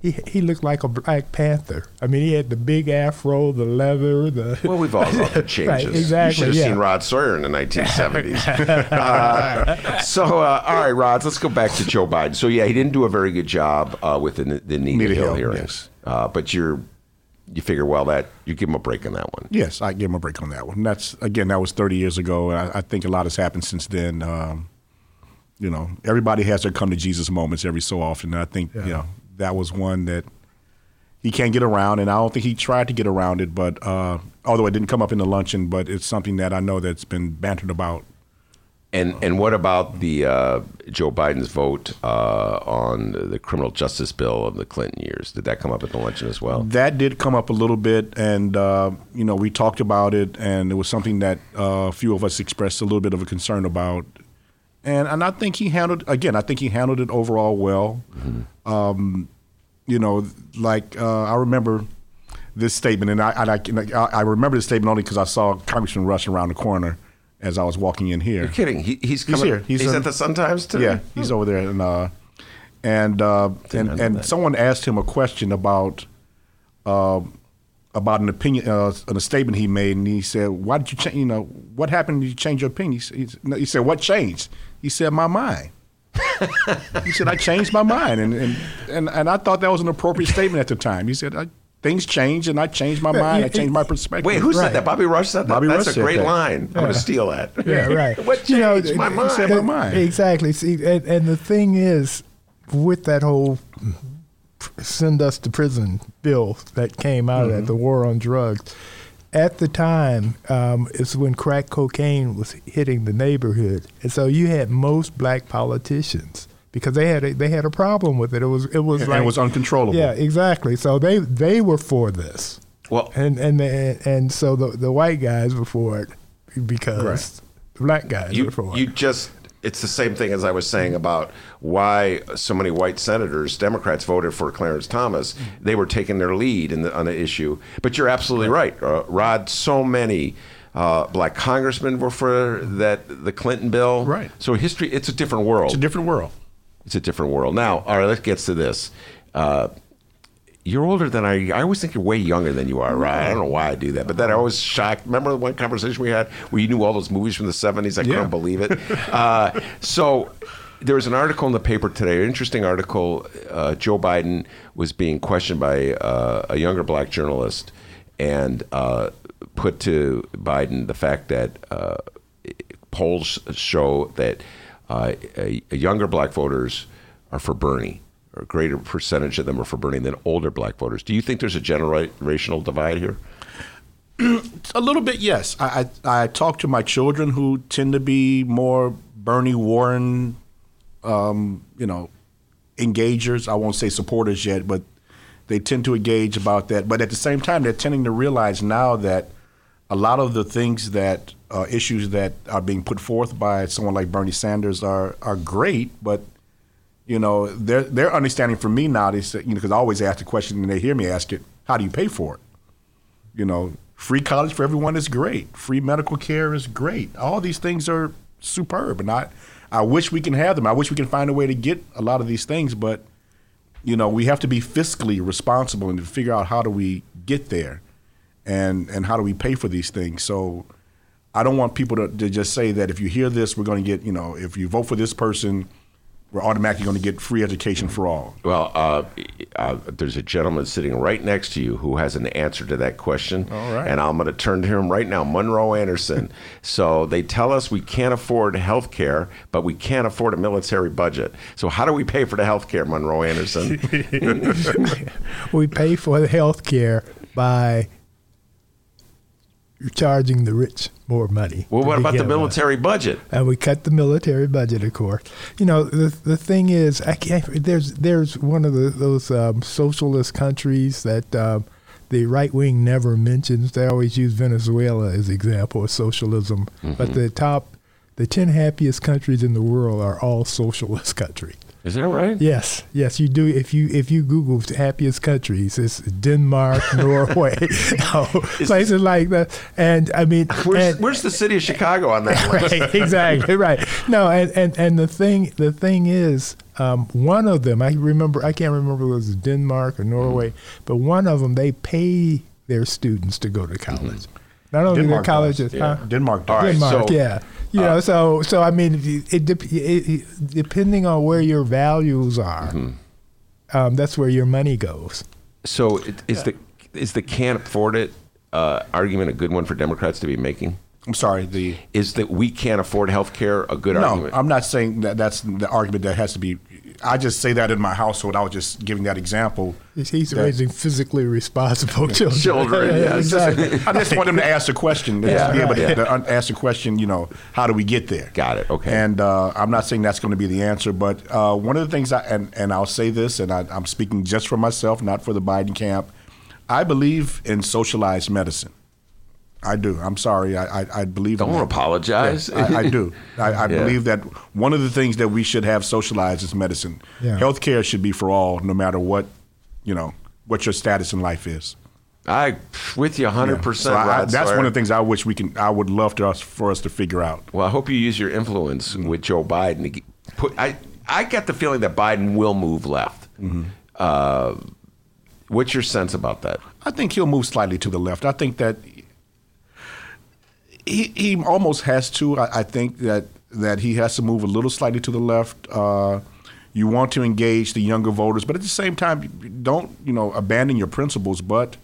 He he looked like a Black Panther. I mean, he had the big afro, the leather, the. <laughs> Well, we've all gone through <laughs> changes. Right, exactly, You should have yeah. seen Rod Sawyer in the 1970s. <laughs> Uh, so, uh, all right, Rod, let's go back to Joe Biden. So, yeah, he didn't do a very good job uh, with the, the Nita, Nita Hill, Hill, hearings. Uh, but you're you figure, well, that you give him a break on that one. Yes, I give him a break on that one. That's again, that was 30 years ago, and I, I think a lot has happened since then. Um, you know, everybody has their come to Jesus moments every so often. And I think you know that was one that he can't get around, and I don't think he tried to get around it. But uh, although it didn't come up in the luncheon, but it's something that I know that's been bantered about. And and what about the uh, Joe Biden's vote uh, on the criminal justice bill of the Clinton years? Did that come up at the luncheon as well? That did come up a little bit, and uh, you know we talked about it, and it was something that uh, a few of us expressed a little bit of a concern about. And and I think he handled again. I think he handled it overall well. Um, you know, like uh, I remember this statement, and I and I, I remember this statement only because I saw Congressman Rush around the corner as I was walking in here. You're kidding. He, he's coming. here. He's, in- at the Sun Times today. Yeah, he's over there, and uh, and uh, and, and that. someone asked him a question about uh, about an opinion, uh, a statement he made, and he said, "Why did you change? You know, what happened? Did you change your opinion?" He, he said, "What changed?" He said, "My mind." <laughs> he said, "I changed my mind," and and, and and I thought that was an appropriate statement at the time. He said, I, "Things change, and I changed my mind. I changed my perspective." Wait, who said Right. that? Bobby Rush said that. Bobby That's Rush a great that. line. I'm going to steal that. Yeah, <laughs> right. what You know, changed my mind? said my mind. Exactly. See, and, and the thing is, with that whole send us to prison bill that came out of that, the war on drugs, at the time um, is when crack cocaine was hitting the neighborhood, and so you had most black politicians because they had a, they had a problem with it. It was it was And like it was uncontrollable. Yeah, exactly. So they they were for this, Well, and and and, and so the the white guys were for it because Right. the black guys you, were for you it. just it's the same thing as I was saying about why so many white senators, Democrats, voted for Clarence Thomas. They were taking their lead in the, on the issue. But you're absolutely right, uh, Rod. So many uh, black congressmen were for that the Clinton bill. Right. So history, it's a different world. It's a different world. It's a different world. Now, all right, let's get to this. Uh, you're older than I. I always think you're way younger than you are, right? I don't know why I do that, but that I was shocked. Remember the one conversation we had where you knew all those movies from the '70s? I Yeah. couldn't believe it. <laughs> Uh, so there was an article in the paper today, an interesting article. Uh, Joe Biden was being questioned by uh, a younger black journalist, and uh, put to Biden the fact that uh, polls show that uh, a, a younger black voters are for Bernie, or a greater percentage of them are for Bernie than older black voters. Do you think there's a generational divide here? <clears throat> A little bit, yes. I, I I talk to my children who tend to be more Bernie Warren, um, you know, engagers. I won't say supporters yet, but they tend to engage about that. But at the same time, they're tending to realize now that a lot of the things that uh, issues that are being put forth by someone like Bernie Sanders are are great, but you know, their their understanding for me now is that, you know because I always ask the question and they hear me ask it: How do you pay for it? You know, free college for everyone is great. Free medical care is great. All these things are superb, and I, I wish we can have them. I wish we can find a way to get a lot of these things, but you know, we have to be fiscally responsible and figure out how do we get there. And and how do we pay for these things? So I don't want people to, to just say that if you hear this, we're going to get you know if you vote for this person, we're automatically going to get free education for all. Well, uh, uh, there's a gentleman sitting right next to you who has an answer to that question. All right. And I'm going to turn to him right now, Monroe Anderson. <laughs> so they tell us we can't afford health care, but we can't afford a military budget. So how do we pay for the health care, Monroe Anderson? <laughs> <laughs> we pay for the health care by charging the rich more money. well, what about the begin with. military budget? And we cut the military budget, of course. You know, the the thing is, I can't. There's there's one of the, those um, socialist countries that um, the right wing never mentions. They always use Venezuela as example of socialism, but the top, the ten happiest countries in the world are all <laughs> socialist countries. Is that right? Yes, yes, you do. If you if you Google happiest countries, it's Denmark, <laughs> Norway, <laughs> you places like that. And I mean, Where's, and- where's the city of Chicago on that <laughs> list? right, exactly right. No, and, and, and the thing the thing is, um, one of them I remember I can't remember if it was Denmark or Norway, Mm-hmm. but one of them they pay their students to go to college. Not only their Denmark does, colleges, yeah. huh? Denmark does. All right, Denmark, so- yeah. You know, so so I mean, it, it, it depending on where your values are, Mm-hmm. um, that's where your money goes. So it- is the is the can't afford it uh, argument a good one for Democrats to be making? I'm sorry. The Is that we can't afford health care a good no, argument? I'm not saying that that's the argument that has to be. I just say that in my household. I was just giving that example. He's, he's that- raising physically responsible children. Children, <laughs> yeah. exactly. I just want them to ask the question. Yeah, to be able to, yeah. to un- ask the question, you know, how do we get there? Got it, okay. And uh, I'm not saying that's going to be the answer, but uh, one of the things, I, and, and I'll say this, and I, I'm speaking just for myself, not for the Biden camp. I believe in socialized medicine. I do. I'm sorry. I, I, I believe Don't that. apologize. Yeah, I, I do. I, I <laughs> Yeah. believe that one of the things that we should have socialized is medicine. Yeah. Healthcare should be for all, no matter what, you know, what your status in life is. I with you 100. So percent I- that's Sawyer. one of the things I wish we can. I would love to us for us to figure out. Well, I hope you use your influence Mm-hmm. with Joe Biden to get, put. I I get the feeling that Biden will move left. Mm-hmm. Uh, what's your sense about that? I think he'll move slightly to the left. I think that he he almost has to. I, I think that that he has to move a little slightly to the left. Uh, you want to engage the younger voters, but at the same time, don't you know abandon your principles. But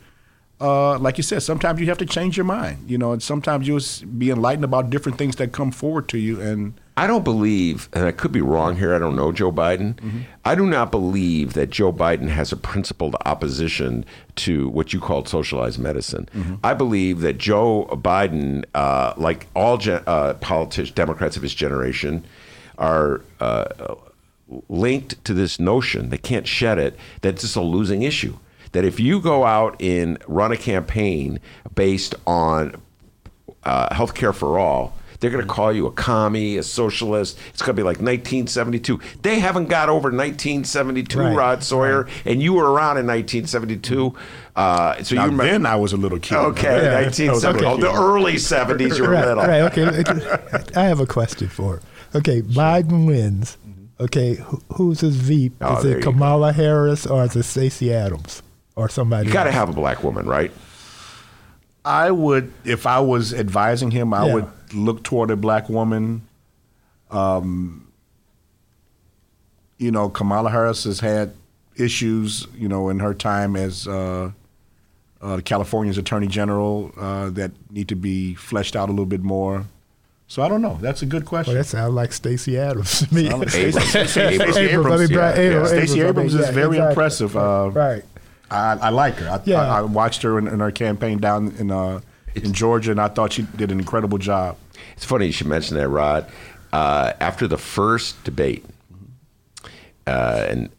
uh, like you said, sometimes you have to change your mind. You know, and sometimes you'll be enlightened about different things that come forward to you. And I don't believe, and I could be wrong here. I don't know Joe Biden. Mm-hmm. I do not believe that Joe Biden has a principled opposition to what you called socialized medicine. Mm-hmm. I believe that Joe Biden, uh, like all gen- uh, politicians, Democrats of his generation, are uh, linked to this notion. They can't shed it. That it's just a losing issue. That if you go out and run a campaign based on uh, health care for all, they're going to call you a commie, a socialist. It's going to be like 1972. They haven't got over 1972, Right, Rod Sawyer, and you were around in 1972. Uh, so now you remember. then, I was a little kid. Okay, Yeah. 1970. Okay. Oh, the early 70s, you were right, little. right. Okay, I have a question for. Her. Okay, Biden wins. Okay, who's his VP? Oh, is there it. Kamala Harris or is it Stacey Adams or somebody? You got to have a black woman, right? I would, if I was advising him, I Yeah. would look toward a black woman. Um, you know, Kamala Harris has had issues, you know, in her time as uh, uh, California's Attorney General uh, that need to be fleshed out a little bit more. So I don't know. That's a good question. Well, that sounds like Stacey Adams to me. <laughs> Abrams. Stacey Abrams. Abrams, yeah, Abrams, Stacey Abrams is very exactly. impressive. Uh, right. I, I like her. I, Yeah. I, I watched her in, in her campaign down in uh, in Georgia, and I thought she did an incredible job. It's funny you should mention that, Rod. Uh, after the first debate, uh, and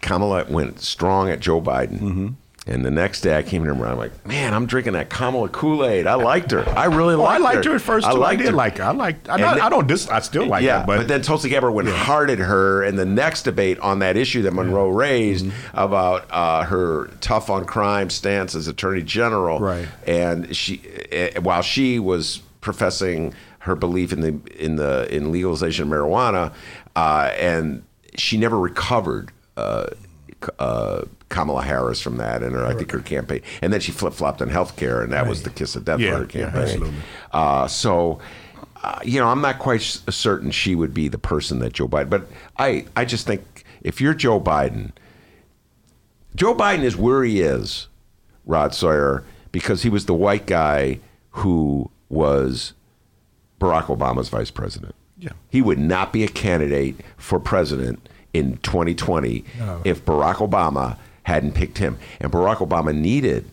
Kamala went strong at Joe Biden. Mm-hmm. And the next day I came in and I'm like, man, I'm drinking that Kamala Kool Aid. I liked her. I really Oh, liked her. I liked her at first too. I, liked did her. like her. I liked. I, not, then- I don't dis. I still like yeah, her, but, but, then Tulsi Gabbard went hard at her in the next debate on that issue that Monroe raised Mm-hmm. about uh, her tough on crime stance as Attorney General. Right. And she, uh, while she was professing her belief in the in the in legalization of marijuana, uh, and she never recovered. Uh, Kamala Harris from that, and her, I think her campaign, and then she flip flopped on health care, and that was the kiss of death Yeah, for her yeah, campaign. absolutely. Uh, so, uh, you know, I'm not quite s- certain she would be the person that Joe Biden, but I, I just think if you're Joe Biden, Joe Biden is where he is, Rod Sawyer, because he was the white guy who was Barack Obama's vice president. Yeah. He would not be a candidate for president in 2020 if Barack Obama hadn't picked him. And Barack Obama needed,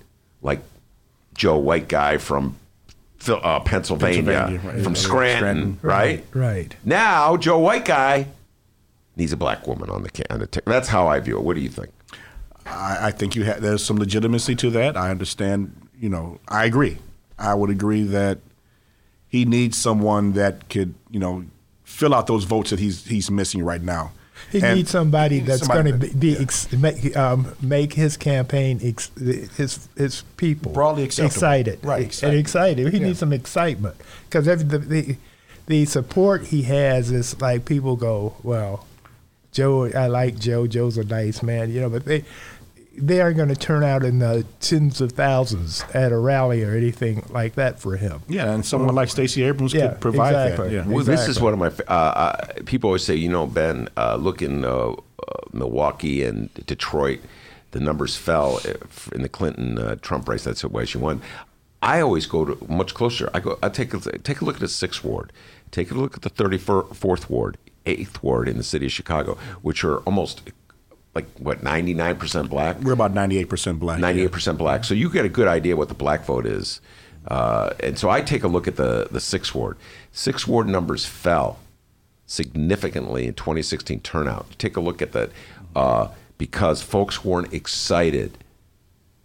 like, Joe White guy from uh, Pennsylvania, Pennsylvania, right. from Scranton, Scranton. right? Right. Now, Joe White guy needs a black woman on the on the ticket. That's how I view it. What do you think? I, I think you ha- there's some legitimacy to that. I understand. You know, I agree. I would agree that he needs someone that could, you know, fill out those votes that he's he's missing right now. He And- needs somebody that's going to be, yeah. ex, make, um, make his campaign ex, his his people Broadly acceptable. excited, Right, and excited. excited. He Yeah. needs some excitement because the, the the support he has is like people go, well, Joe, I like Joe. Joe's a nice man, you know, but they they aren't going to turn out in the tens of thousands at a rally or anything like that for him. Yeah, and someone like Stacey Abrams Yeah, could provide exactly. that. Yeah. Well, this is one of my. Uh, uh, people always say, you know, Ben, uh, look in uh, uh, Milwaukee and Detroit, the numbers fell uh, in the Clinton uh, Trump race. That's why she won. I always go to much closer. I go. I take a, take a look at the sixth ward. Take a look at the thirty fourth ward, eighth ward in the city of Chicago, which are almost like what ninety nine percent black. We're about 98% black. Ninety-eight percent black. So you get a good idea what the black vote is. Uh, and so I take a look at the the sixth ward. Sixth ward numbers fell significantly in 2016 turnout. Take a look at that uh, because folks weren't excited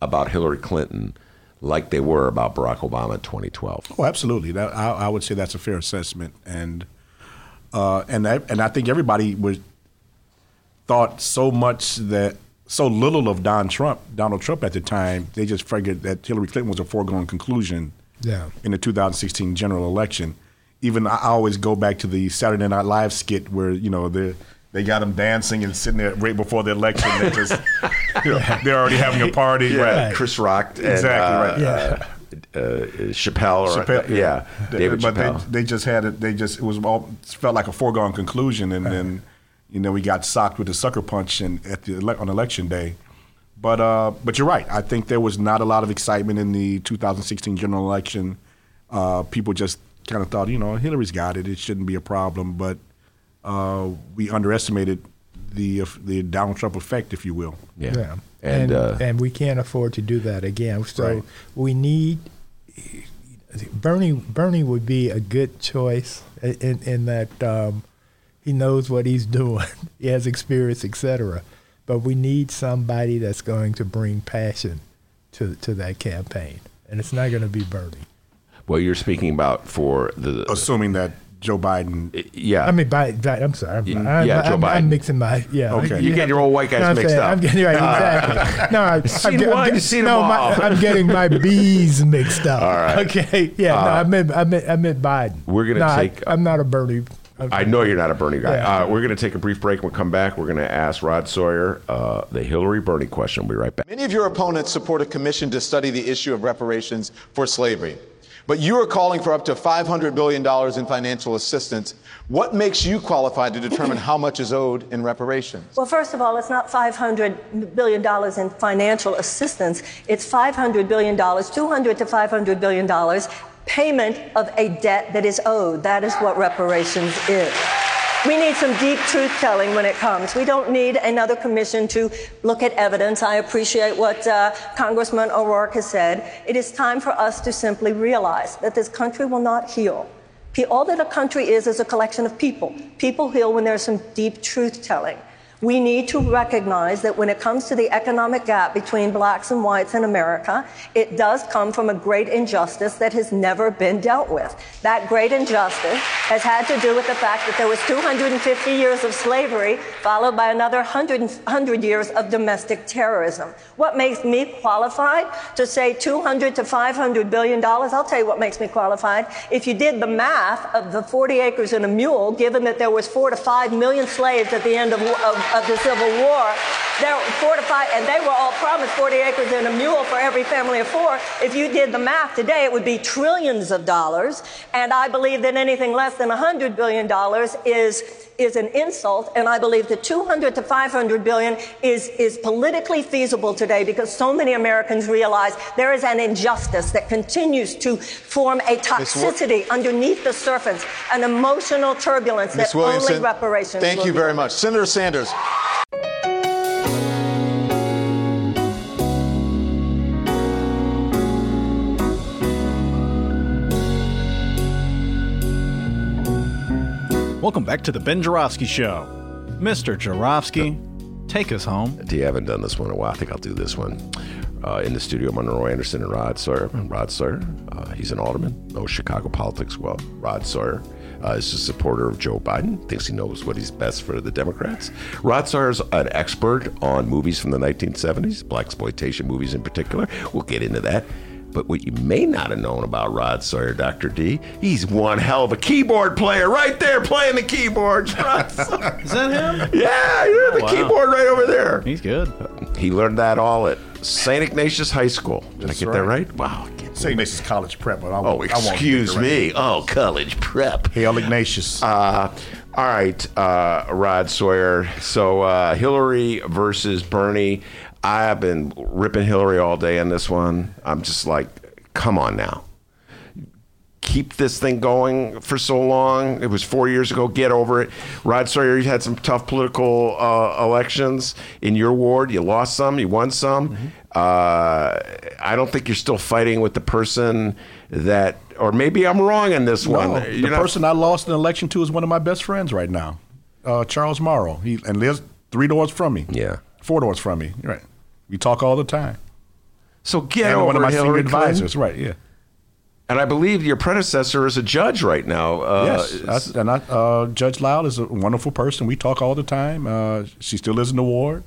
about Hillary Clinton like they were about Barack Obama in 2012. Oh, absolutely. That, I, I would say that's a fair assessment, and uh, and I, and I think everybody was thought so much that so little of Don Trump, Donald Trump at the time. They just figured that Hillary Clinton was a foregone conclusion. Yeah. In the 2016 general election, even I I always go back to the Saturday Night Live skit where you know they they got them dancing and sitting there right before the election. They just <laughs> you know, they're already having a party. Yeah, Right. Chris Rock and Exactly, uh, right. uh, uh, Chappelle, or Chappelle, yeah, David but Chappelle. They, they just had it. They just it was all felt like a foregone conclusion, and then you know we got socked with a sucker punch and at the ele- on election day. But uh, but you're right. I think there was not a lot of excitement in the 2016 general election. Uh, people just kind of thought, you know, Hillary's got it. It shouldn't be a problem. But uh, we underestimated the the Donald Trump effect, if you will. yeah. Yeah. And, And uh, and we can't afford to do that again. So Right. we need Bernie. Bernie would be a good choice in in that um, he knows what he's doing. <laughs> he has experience, etc. But we need somebody that's going to bring passion to to that campaign, and it's not going to be Bernie. well, you're speaking about for the Assuming that Joe Biden. yeah. I mean, by, by, I'm sorry. I'm, Y- I'm, yeah, Joe I'm, Biden. I'm mixing my yeah. Okay. You get your old white guys No, I'm mixed saying- up. I'm getting right, exactly. <laughs> No, I, Seen I'm, get- I'm get- seen no, my. I'm getting my bees mixed up. All right. Okay. Yeah. no, Uh, I meant I meant I meant Biden. We're gonna no, I- take- I'm not a Bernie. I know you're not a Bernie guy. Yeah. Uh, we're going to take a brief break. We'll come back. We're going to ask Rod Sawyer uh, the Hillary Bernie question. We'll be right back. Many of your opponents support a commission to study the issue of reparations for slavery. But you are calling for up to $500 billion in financial assistance. What makes you qualified to determine how much is owed in reparations? Well, first of all, it's not $500 billion in financial assistance. It's $500 billion, 200 to $500 billion payment of a debt that is owed. That is what reparations is. We need some deep truth telling when it comes. We don't need another commission to look at evidence. I appreciate what uh, Congressman O'Rourke has said. It is time for us to simply realize that this country will not heal. All that a country is is a collection of people. People heal when there's some deep truth telling. We need to recognize that when it comes to the economic gap between blacks and whites in America, it does come from a great injustice that has never been dealt with. That great injustice has had to do with the fact that there was 250 years of slavery followed by another 100, 100 years of domestic terrorism. What makes me qualified to say 200 to 500 billion dollars? I'll tell you what makes me qualified. If you did the math of the 40 acres and a mule, given that there was four to five million slaves at the end of, of of the Civil War. To five, and they were all promised 40 acres and a mule for every family of four. If you did the math today, it would be trillions of dollars. And I believe that anything less than $100 billion is, is an insult. And I believe that 200 to 500 billion is, is politically feasible today because so many Americans realize there is an injustice that continues to form a toxicity underneath the surface, an emotional turbulence Ms. that only Williamson, reparations thank you very much. Senator Sanders. Welcome back to the Ben Joravsky Show. Mr. Joravsky, take us home. You haven't done this one in a while. I think I'll do this one. Uh, in the studio, Monroe Anderson and Rod Sawyer. Rod Sawyer, uh, he's an alderman, knows Chicago politics well. Rod Sawyer uh, is a supporter of Joe Biden, thinks he knows what is best for the Democrats. Rod Sawyer is an expert on movies from the 1970s, black exploitation movies in particular. We'll get into that. But what you may not have known about Rod Sawyer, Dr. D, he's one hell of a keyboard player right there playing the keyboards. <laughs> Rod Sawyer. Is that him? Yeah, you're the wow. keyboard right over there. He's good. He learned that all at St. Ignatius High School. Did That's I get that right. right? Wow. St. Ignatius College Prep, but I Oh, won't, I won't excuse get me. Oh, college prep. Hail Ignatius. Uh, all right, uh, Rod Sawyer. So uh, Hillary versus Bernie. I have been ripping Hillary all day on this one. I'm just like, come on now. Keep this thing going for so long. It was four years ago. Get over it. Rod Sawyer, you had some tough political uh, elections in your ward. You lost some, you won some. Mm-hmm. Uh, I don't think you're still fighting with the person that, or maybe I'm wrong on this one. You're the not- person I lost an election to is one of my best friends right now, uh, Charles Morrow. He and lives three doors from me. Yeah. four doors from me. Right. We talk all the time. So get and over one of my Hillary senior Clinton. advisors. Right. Yeah. And I believe your predecessor is a judge right now. Uh, yes. I, and I, uh, Judge Loud is a wonderful person. We talk all the time. Uh, she still lives in the ward.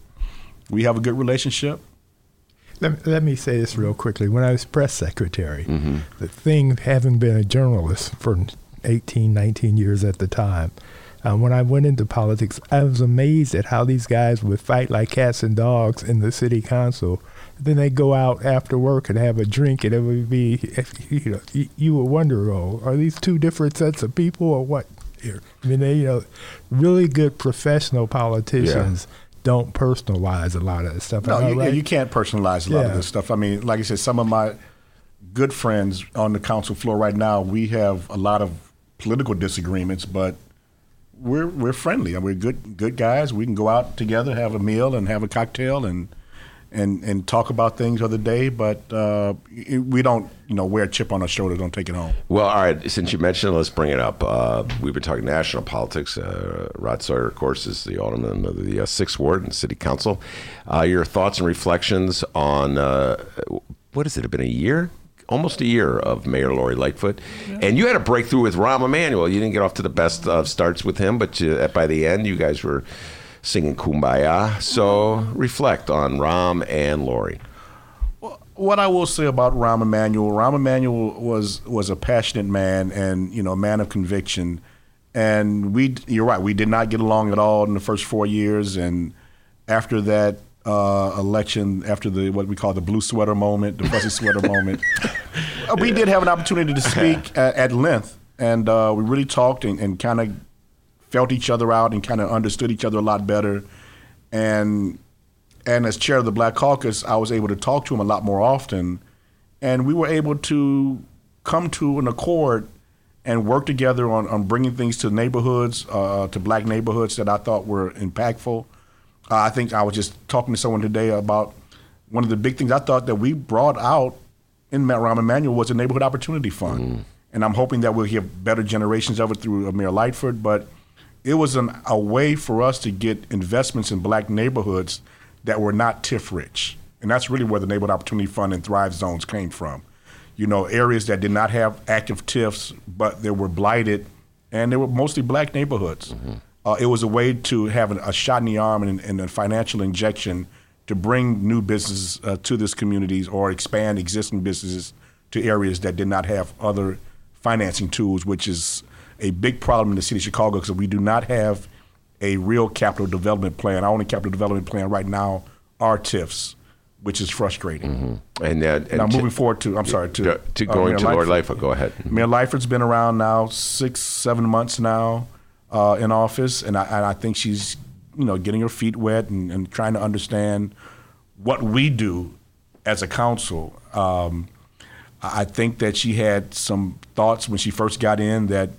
We have a good relationship. Let, let me say this real quickly. When I was press secretary, the thing, having been a journalist for 18, 19 years at the time, um, when I went into politics, I was amazed at how these guys would fight like cats and dogs in the city council. Then they go out after work and have a drink, and it would be, you know, you, you would wonder, oh, are these two different sets of people or what? Here, I mean, they, you know, really good professional politicians don't personalize a lot of this stuff. No, you, right? you can't personalize a lot of this stuff. I mean, like I said, some of my good friends on the council floor right now, we have a lot of political disagreements, but we're we're friendly. and We're good good guys. We can go out together, have a meal, and have a cocktail, and and and talk about things of the day. But uh, we don't, you know, wear a chip on our shoulder. Don't take it home. Well, all right. Since you mentioned, it, let's bring it up. Uh, we've been talking national politics. Uh, Rod Sawyer, of course, is the alderman of the uh, Sixth Ward and City Council. Uh, your thoughts and reflections on uh, what has it been a year? Almost a year of Mayor Lori Lightfoot, and you had a breakthrough with Rahm Emanuel. You didn't get off to the best of starts with him, but you, by the end, you guys were singing "Kumbaya." So reflect on Rahm and Lori. what I will say about Rahm Emanuel, Rahm Emanuel was was a passionate man and you know a man of conviction, and we you're right we did not get along at all in the first four years, and after that uh, election, after the what we call the blue sweater moment, the fuzzy sweater <laughs> moment, uh, we did have an opportunity to speak <laughs> at, at length, and uh, we really talked and, and kind of felt each other out and kind of understood each other a lot better, and and as chair of the Black Caucus, I was able to talk to him a lot more often, and we were able to come to an accord and work together on, on bringing things to neighborhoods, uh, to black neighborhoods that I thought were impactful. Uh, I think I was just talking to someone today about one of the big things I thought that we brought out in Matt Rahm Emanuel was a neighborhood opportunity fund. And I'm hoping that we'll have better generations of it through Mayor Lightfoot. But it was an, a way for us to get investments in black neighborhoods that were not TIF rich. And that's really where the Neighborhood Opportunity Fund and Thrive Zones came from. You know, areas that did not have active TIFs, but they were blighted, and they were mostly black neighborhoods. Uh, it was a way to have an, a shot in the arm and, and a financial injection to bring new businesses uh, to this communities or expand existing businesses to areas that did not have other financing tools, which is a big problem in the city of Chicago because we do not have a real capital development plan. Our only capital development plan right now are TIFs, which is frustrating. And, uh, and now moving forward to, I'm sorry, to, to uh, going Mayor to Lord. Lightfoot. Go ahead. Mayor Lightfoot's been around now six, seven months now uh, in office, and I, and I think she's, you know, getting her feet wet and, and trying to understand what we do as a council. Um, I think that she had some thoughts when she first got in that,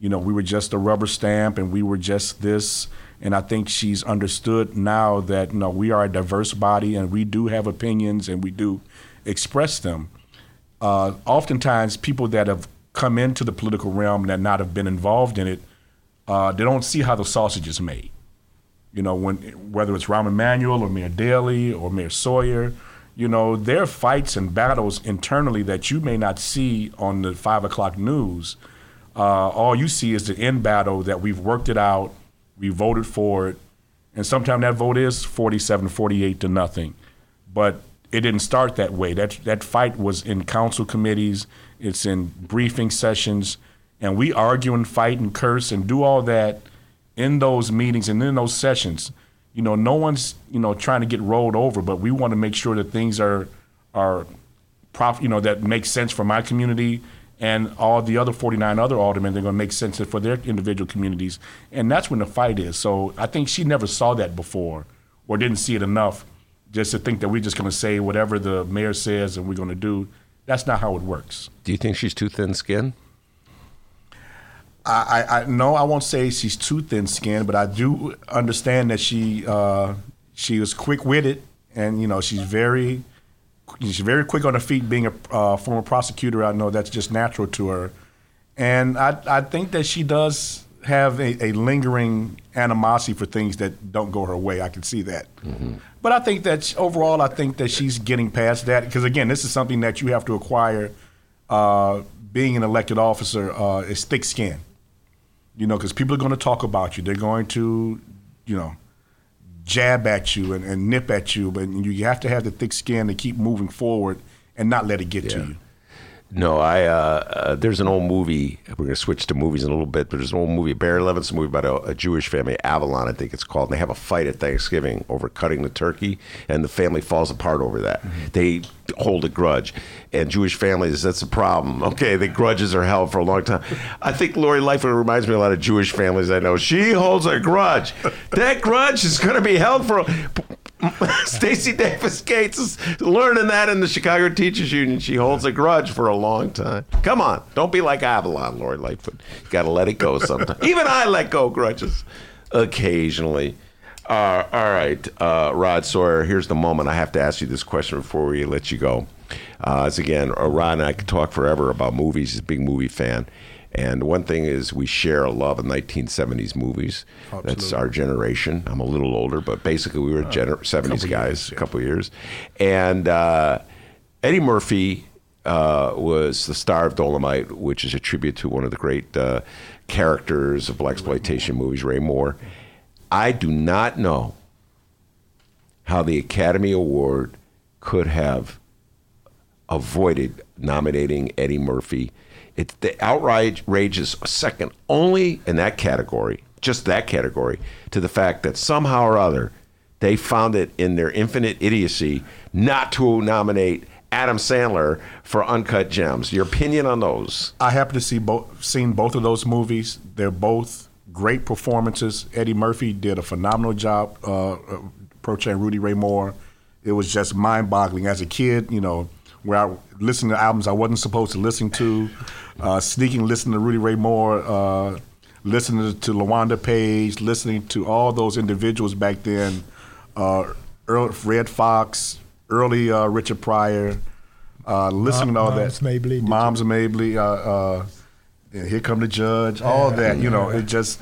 you know, we were just a rubber stamp and we were just this. And I think she's understood now that, you know, we are a diverse body and we do have opinions and we do express them uh, oftentimes people that have come into the political realm that not have been involved in it, uh, they don't see how the sausage is made. You know, when whether it's Rahm Emanuel or Mayor Daley or Mayor Sawyer, you know, there are fights and battles internally that you may not see on the five o'clock news. Uh, all you see is the end battle that we've worked it out, we voted for it, and sometimes that vote is 47, 48 to nothing. But it didn't start that way. That that fight was in council committees, it's in briefing sessions, and we argue and fight and curse and do all that in those meetings and in those sessions. You know, no one's you know trying to get rolled over, but we want to make sure that things are are prof, you know, that make sense for my community and all the other 49 other aldermen. They're going to make sense for their individual communities, and that's when the fight is. So I think she never saw that before, or didn't see it enough, just to think that we're just going to say whatever the mayor says and we're going to do. That's not how it works. Do you think she's too thin-skinned? I, I, I no, I won't say she's too thin-skinned, but I do understand that she uh, she was quick-witted, and you know she's very she's very quick on her feet. Being a uh, former prosecutor, I know that's just natural to her, and I I think that she does have a, a lingering animosity for things that don't go her way. I can see that. But I think that overall, I think that she's getting past that because again, this is something that you have to acquire. Uh, being an elected officer uh, is thick skin, you know, because people are going to talk about you. They're going to, you know, jab at you and, and nip at you, but you have to have the thick skin to keep moving forward and not let it get to you. No, I. Uh, uh, there's an old movie. We're going to switch to movies in a little bit, but there's an old movie, Barry Levinson movie about a, a Jewish family, Avalon, I think it's called. And they have a fight at Thanksgiving over cutting the turkey, and the family falls apart over that. They hold a grudge, and Jewish families, that's a problem. Okay, the grudges are held for a long time. I think Lori Lightfoot reminds me a lot of Jewish families I know. She holds a grudge. That grudge is going to be held for. <laughs> Stacey Davis Gates is learning that in the Chicago Teachers Union. She holds a grudge for a long time. Come on, don't be like Avalon, Lori Lightfoot. You got to let it go sometimes. <laughs> Even I let go grudges occasionally. Uh, all right, uh, Rod Sawyer. Here's the moment. I have to ask you this question before we let you go. Uh, as again, uh, Rod and I could talk forever about movies. He's a big movie fan. And one thing is, we share a love of 1970s movies. That's our generation. I'm a little older, but basically, we were gener- 70s guys, a couple years. And uh, Eddie Murphy uh, was the star of Dolomite, which is a tribute to one of the great uh, characters of black exploitation movies, Ray Moore. I do not know how the Academy Award could have avoided nominating Eddie Murphy. It, the outrage is second only in that category, just that category, to the fact that somehow or other they found it in their infinite idiocy not to nominate Adam Sandler for Uncut Gems. Your opinion on those? I happen to see both, seen both of those movies. They're both great performances. Eddie Murphy did a phenomenal job uh, uh, portraying Rudy Ray Moore. It was just mind-boggling as a kid. You know, where I listened to albums I wasn't supposed to listen to, uh, sneaking listening to Rudy Ray Moore, uh, listening to LaWanda Page, listening to all those individuals back then. Uh, Redd Foxx, early uh, Richard Pryor, uh, listening to all Moms that. Mabley, Moms Mabley, uh, uh, yeah, Here Come the Judge, all that. You know, it just,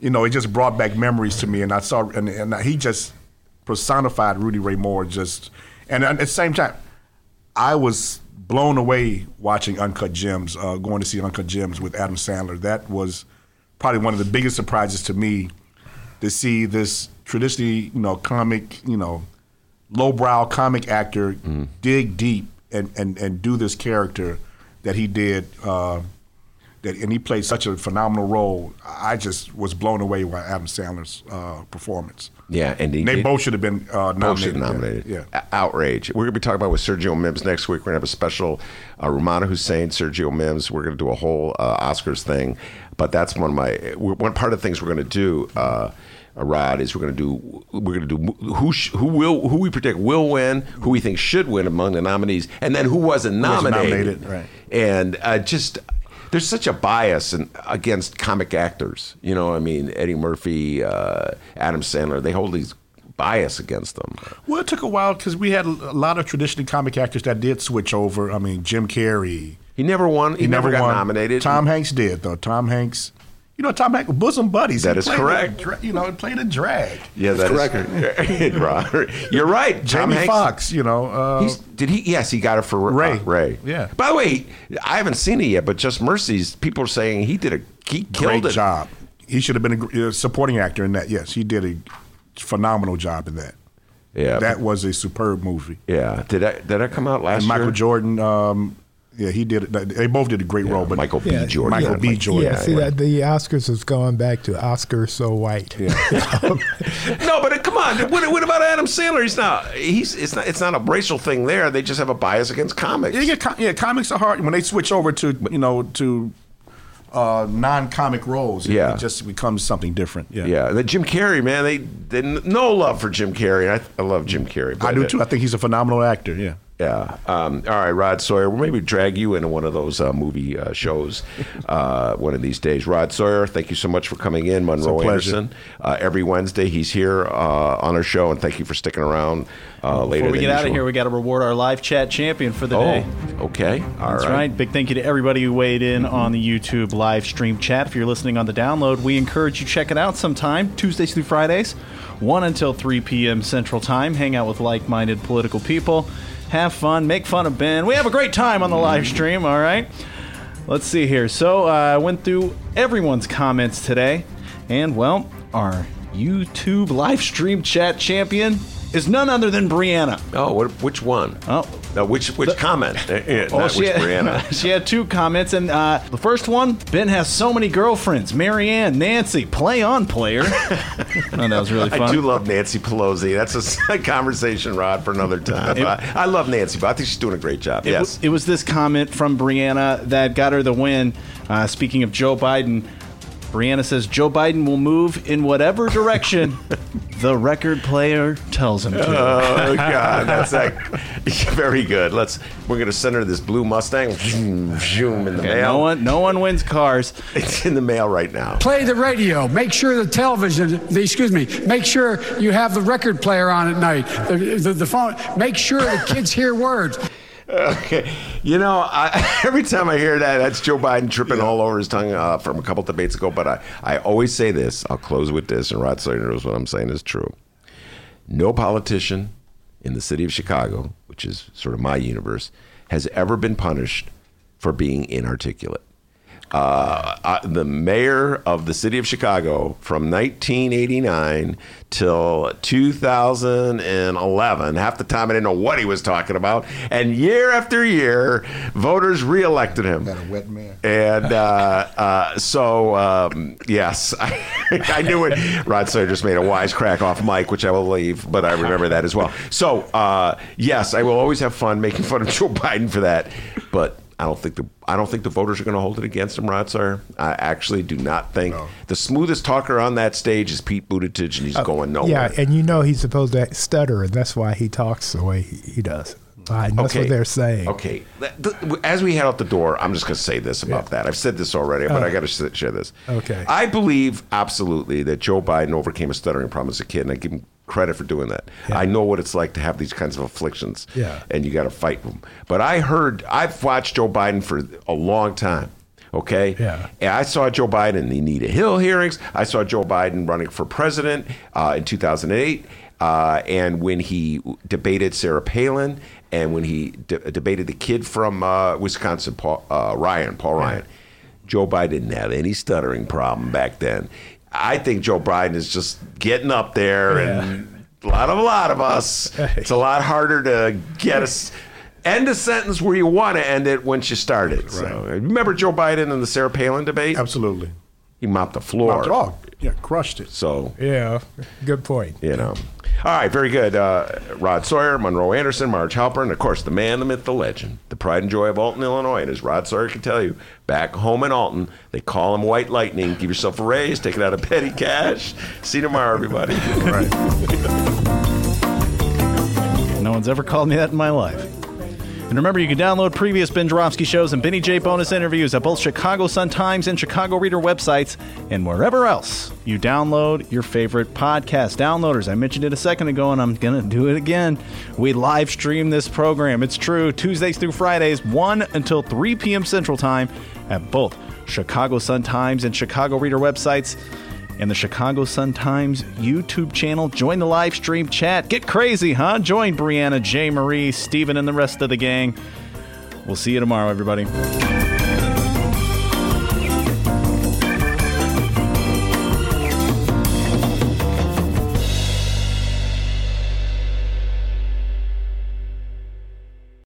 you know, it just brought back memories to me. And I saw, and, and he just personified Rudy Ray Moore. Just, and at the same time, I was blown away watching Uncut Gems, uh, going to see Uncut Gems with Adam Sandler. That was probably one of the biggest surprises to me to see this traditionally, you know, comic, you know, lowbrow comic actor dig deep and, and, and do this character that he did. Uh, that and he played such a phenomenal role. I just was blown away by Adam Sandler's uh, performance. Yeah, and he, they he- both should have been uh, nominated. nominated. Yeah. O- Outrage. We're going to be talking about with Sergio Mims next week. We're going to have a special uh, Rummana Hussain, Sergio Mims. We're going to do a whole uh, Oscars thing. But that's one of my one part of the things we're going to do. Uh, Rod is we're going to do we're going to do who sh- who will who we predict will win, who we think should win among the nominees, and then who wasn't wasn't nominated. nominated, right. And uh, just there's such a bias in, against comic actors. You know, I mean Eddie Murphy, uh, Adam Sandler. They hold these bias against them. Well, it took a while because we had a lot of traditional comic actors that did switch over. I mean, Jim Carrey. He never won. He, never, got nominated. Tom Hanks did though. Tom Hanks. You know, Tom Hanks, bosom buddies. That He is correct. a you know, he played a drag. Yeah, that is correct. <laughs> Robert, You're right. Tom Jamie Hanks. Foxx. You know, uh, did he? Yes, he got it for Ray. uh, Ray. Yeah. By the way, I haven't seen it yet, but Just Mercies. People are saying he did a he killed great it. job. He should have been a uh, supporting actor in that. Yes, he did a phenomenal job in that. Yeah. that was a superb movie. yeah. Did that did that come out last And Michael year? Jordan. Um, yeah, he did. it. They both did a great role. But Michael B. Yeah, Jordan. Michael B. Jordan. Yeah, see that the Oscars has gone back to Oscar so white. Yeah. <laughs> No, but uh, come on. What, what about Adam Sandler? He's not. He's. It's not. It's not a racial thing there. They just have a bias against comics. Yeah, yeah, com- yeah, comics are hard when they switch over to you know to uh, non-comic roles. it- Yeah. it just becomes something different. Yeah, Yeah, the Jim Carrey man, they, they no love for Jim Carrey. I, I love Jim Carrey. I do uh, too. I think he's a phenomenal actor. Yeah. Yeah. Um, all right, Rod Sawyer. We'll maybe drag you into one of those uh, movie uh, shows <laughs> uh, one of these days. Rod Sawyer, thank you so much for coming in. Monroe. Anderson. Uh, every Wednesday, he's here uh, on our show, and thank you for sticking around uh, later. Before we get out of here, we got to reward our live chat champion for the Oh, day. okay. All That's right. right. Big thank you to everybody who weighed in on the YouTube live stream chat. If you're listening on the download, we encourage you to check it out sometime, Tuesdays through Fridays, 1 until 3 p.m. Central Time. Hang out with like minded political people. Have fun, make fun of Ben. We have a great time on the live stream, all right? Let's see here. So uh, I went through everyone's comments today, and well, our YouTube live stream chat champion is none other than Brianna. Oh, what, which one? Oh, No, which which comment? Uh, <laughs> not she which had, Brianna. <laughs> she had two comments, and uh, the first one, Ben has so many girlfriends. Marianne, Nancy, play on player. <laughs> oh, that was really fun. I do love Nancy Pelosi. That's a conversation, Rod, for another time. It- I, I love Nancy, but I think she's doing a great job. It, yes. w- it was this comment from Brianna that got her the win. Uh, speaking of Joe Biden, Brianna says Joe Biden will move in whatever direction <laughs> the record player tells him to. Oh God, that's like <laughs> <laughs> very good. Let's. We're gonna send her this blue Mustang. Zoom, zoom in the Okay, mail. no one, no one wins cars. It's in the mail right now. Play the radio. Make sure the television, the, excuse me, make sure you have the record player on at night. The, the, the phone, make sure the kids hear words. <laughs> Okay. You know, I, <laughs> every time I hear that, that's Joe Biden tripping all over his tongue uh, from a couple debates ago. But I, I always say this. I'll close with this, and Rod Sawyer knows what I'm saying is true. No politician in the city of Chicago, which is sort of my universe, has ever been punished for being inarticulate. Uh, uh, the mayor of the city of Chicago from 1989 till 2011, half the time I didn't know what he was talking about, and year after year, voters reelected him. Got a wet man. And uh, uh, so, um, yes, I, <laughs> I knew it. Rod Sawyer just made a wisecrack off Mike, which I will leave, but I remember that as well. So, uh, yes, I will always have fun making fun of Joe Biden for that, but. I don't think the I don't think the voters are going to hold it against him, Sawyer. I actually do not think the smoothest talker on that stage is Pete Buttigieg, and he's uh, going nowhere. Yeah, and you know he's supposed to stutter, and that's why he talks the way he, he does. And that's what they're saying. Okay. As we head out the door, I'm just going to say this about that. I've said this already, but I got to share this. Okay. I believe absolutely that Joe Biden overcame a stuttering problem as a kid, and I give him credit for doing that. I know what it's like to have these kinds of afflictions, Yeah. and you got to fight them. But I heard, I've watched Joe Biden for a long time. Okay. Yeah. And I saw Joe Biden in the Anita Hill hearings. I saw Joe Biden running for president uh, in 2008. Uh, and when he debated Sarah Palin, and when he de- debated the kid from uh, Wisconsin, Paul, uh, Ryan, Paul Ryan, Joe Biden didn't have any stuttering problem back then. I think Joe Biden is just getting up there, and a lot of a lot of us. <laughs> It's a lot harder to get us end a sentence where you want to end it once you start it. So, remember Joe Biden and the Sarah Palin debate? Absolutely. He mopped the floor. Mopped it off. Yeah, crushed it. So Yeah, good point. you know. All right, very good. Uh, Rod Sawyer, Monroe Anderson, Marj Halperin, of course the man, the myth, the legend, the pride and joy of Alton, Illinois. And as Rod Sawyer can tell you, back home in Alton, they call him White Lightning. Give yourself a raise, take it out of petty cash. See you tomorrow, everybody. Right. <laughs> No one's ever called me that in my life. And remember, you can download previous Ben Joravsky shows and Benny J bonus interviews at both Chicago Sun-Times and Chicago Reader websites and wherever else you download your favorite podcast. Downloaders, I mentioned it a second ago and I'm going to do it again. We live stream this program. It's true, Tuesdays through Fridays, 1 until 3 p.m. Central Time at both Chicago Sun-Times and Chicago Reader websites and the Chicago Sun-Times YouTube channel. Join the live stream chat. Get crazy, huh? Join Brianna, J. Marie, Steven, and the rest of the gang. We'll see you tomorrow, everybody.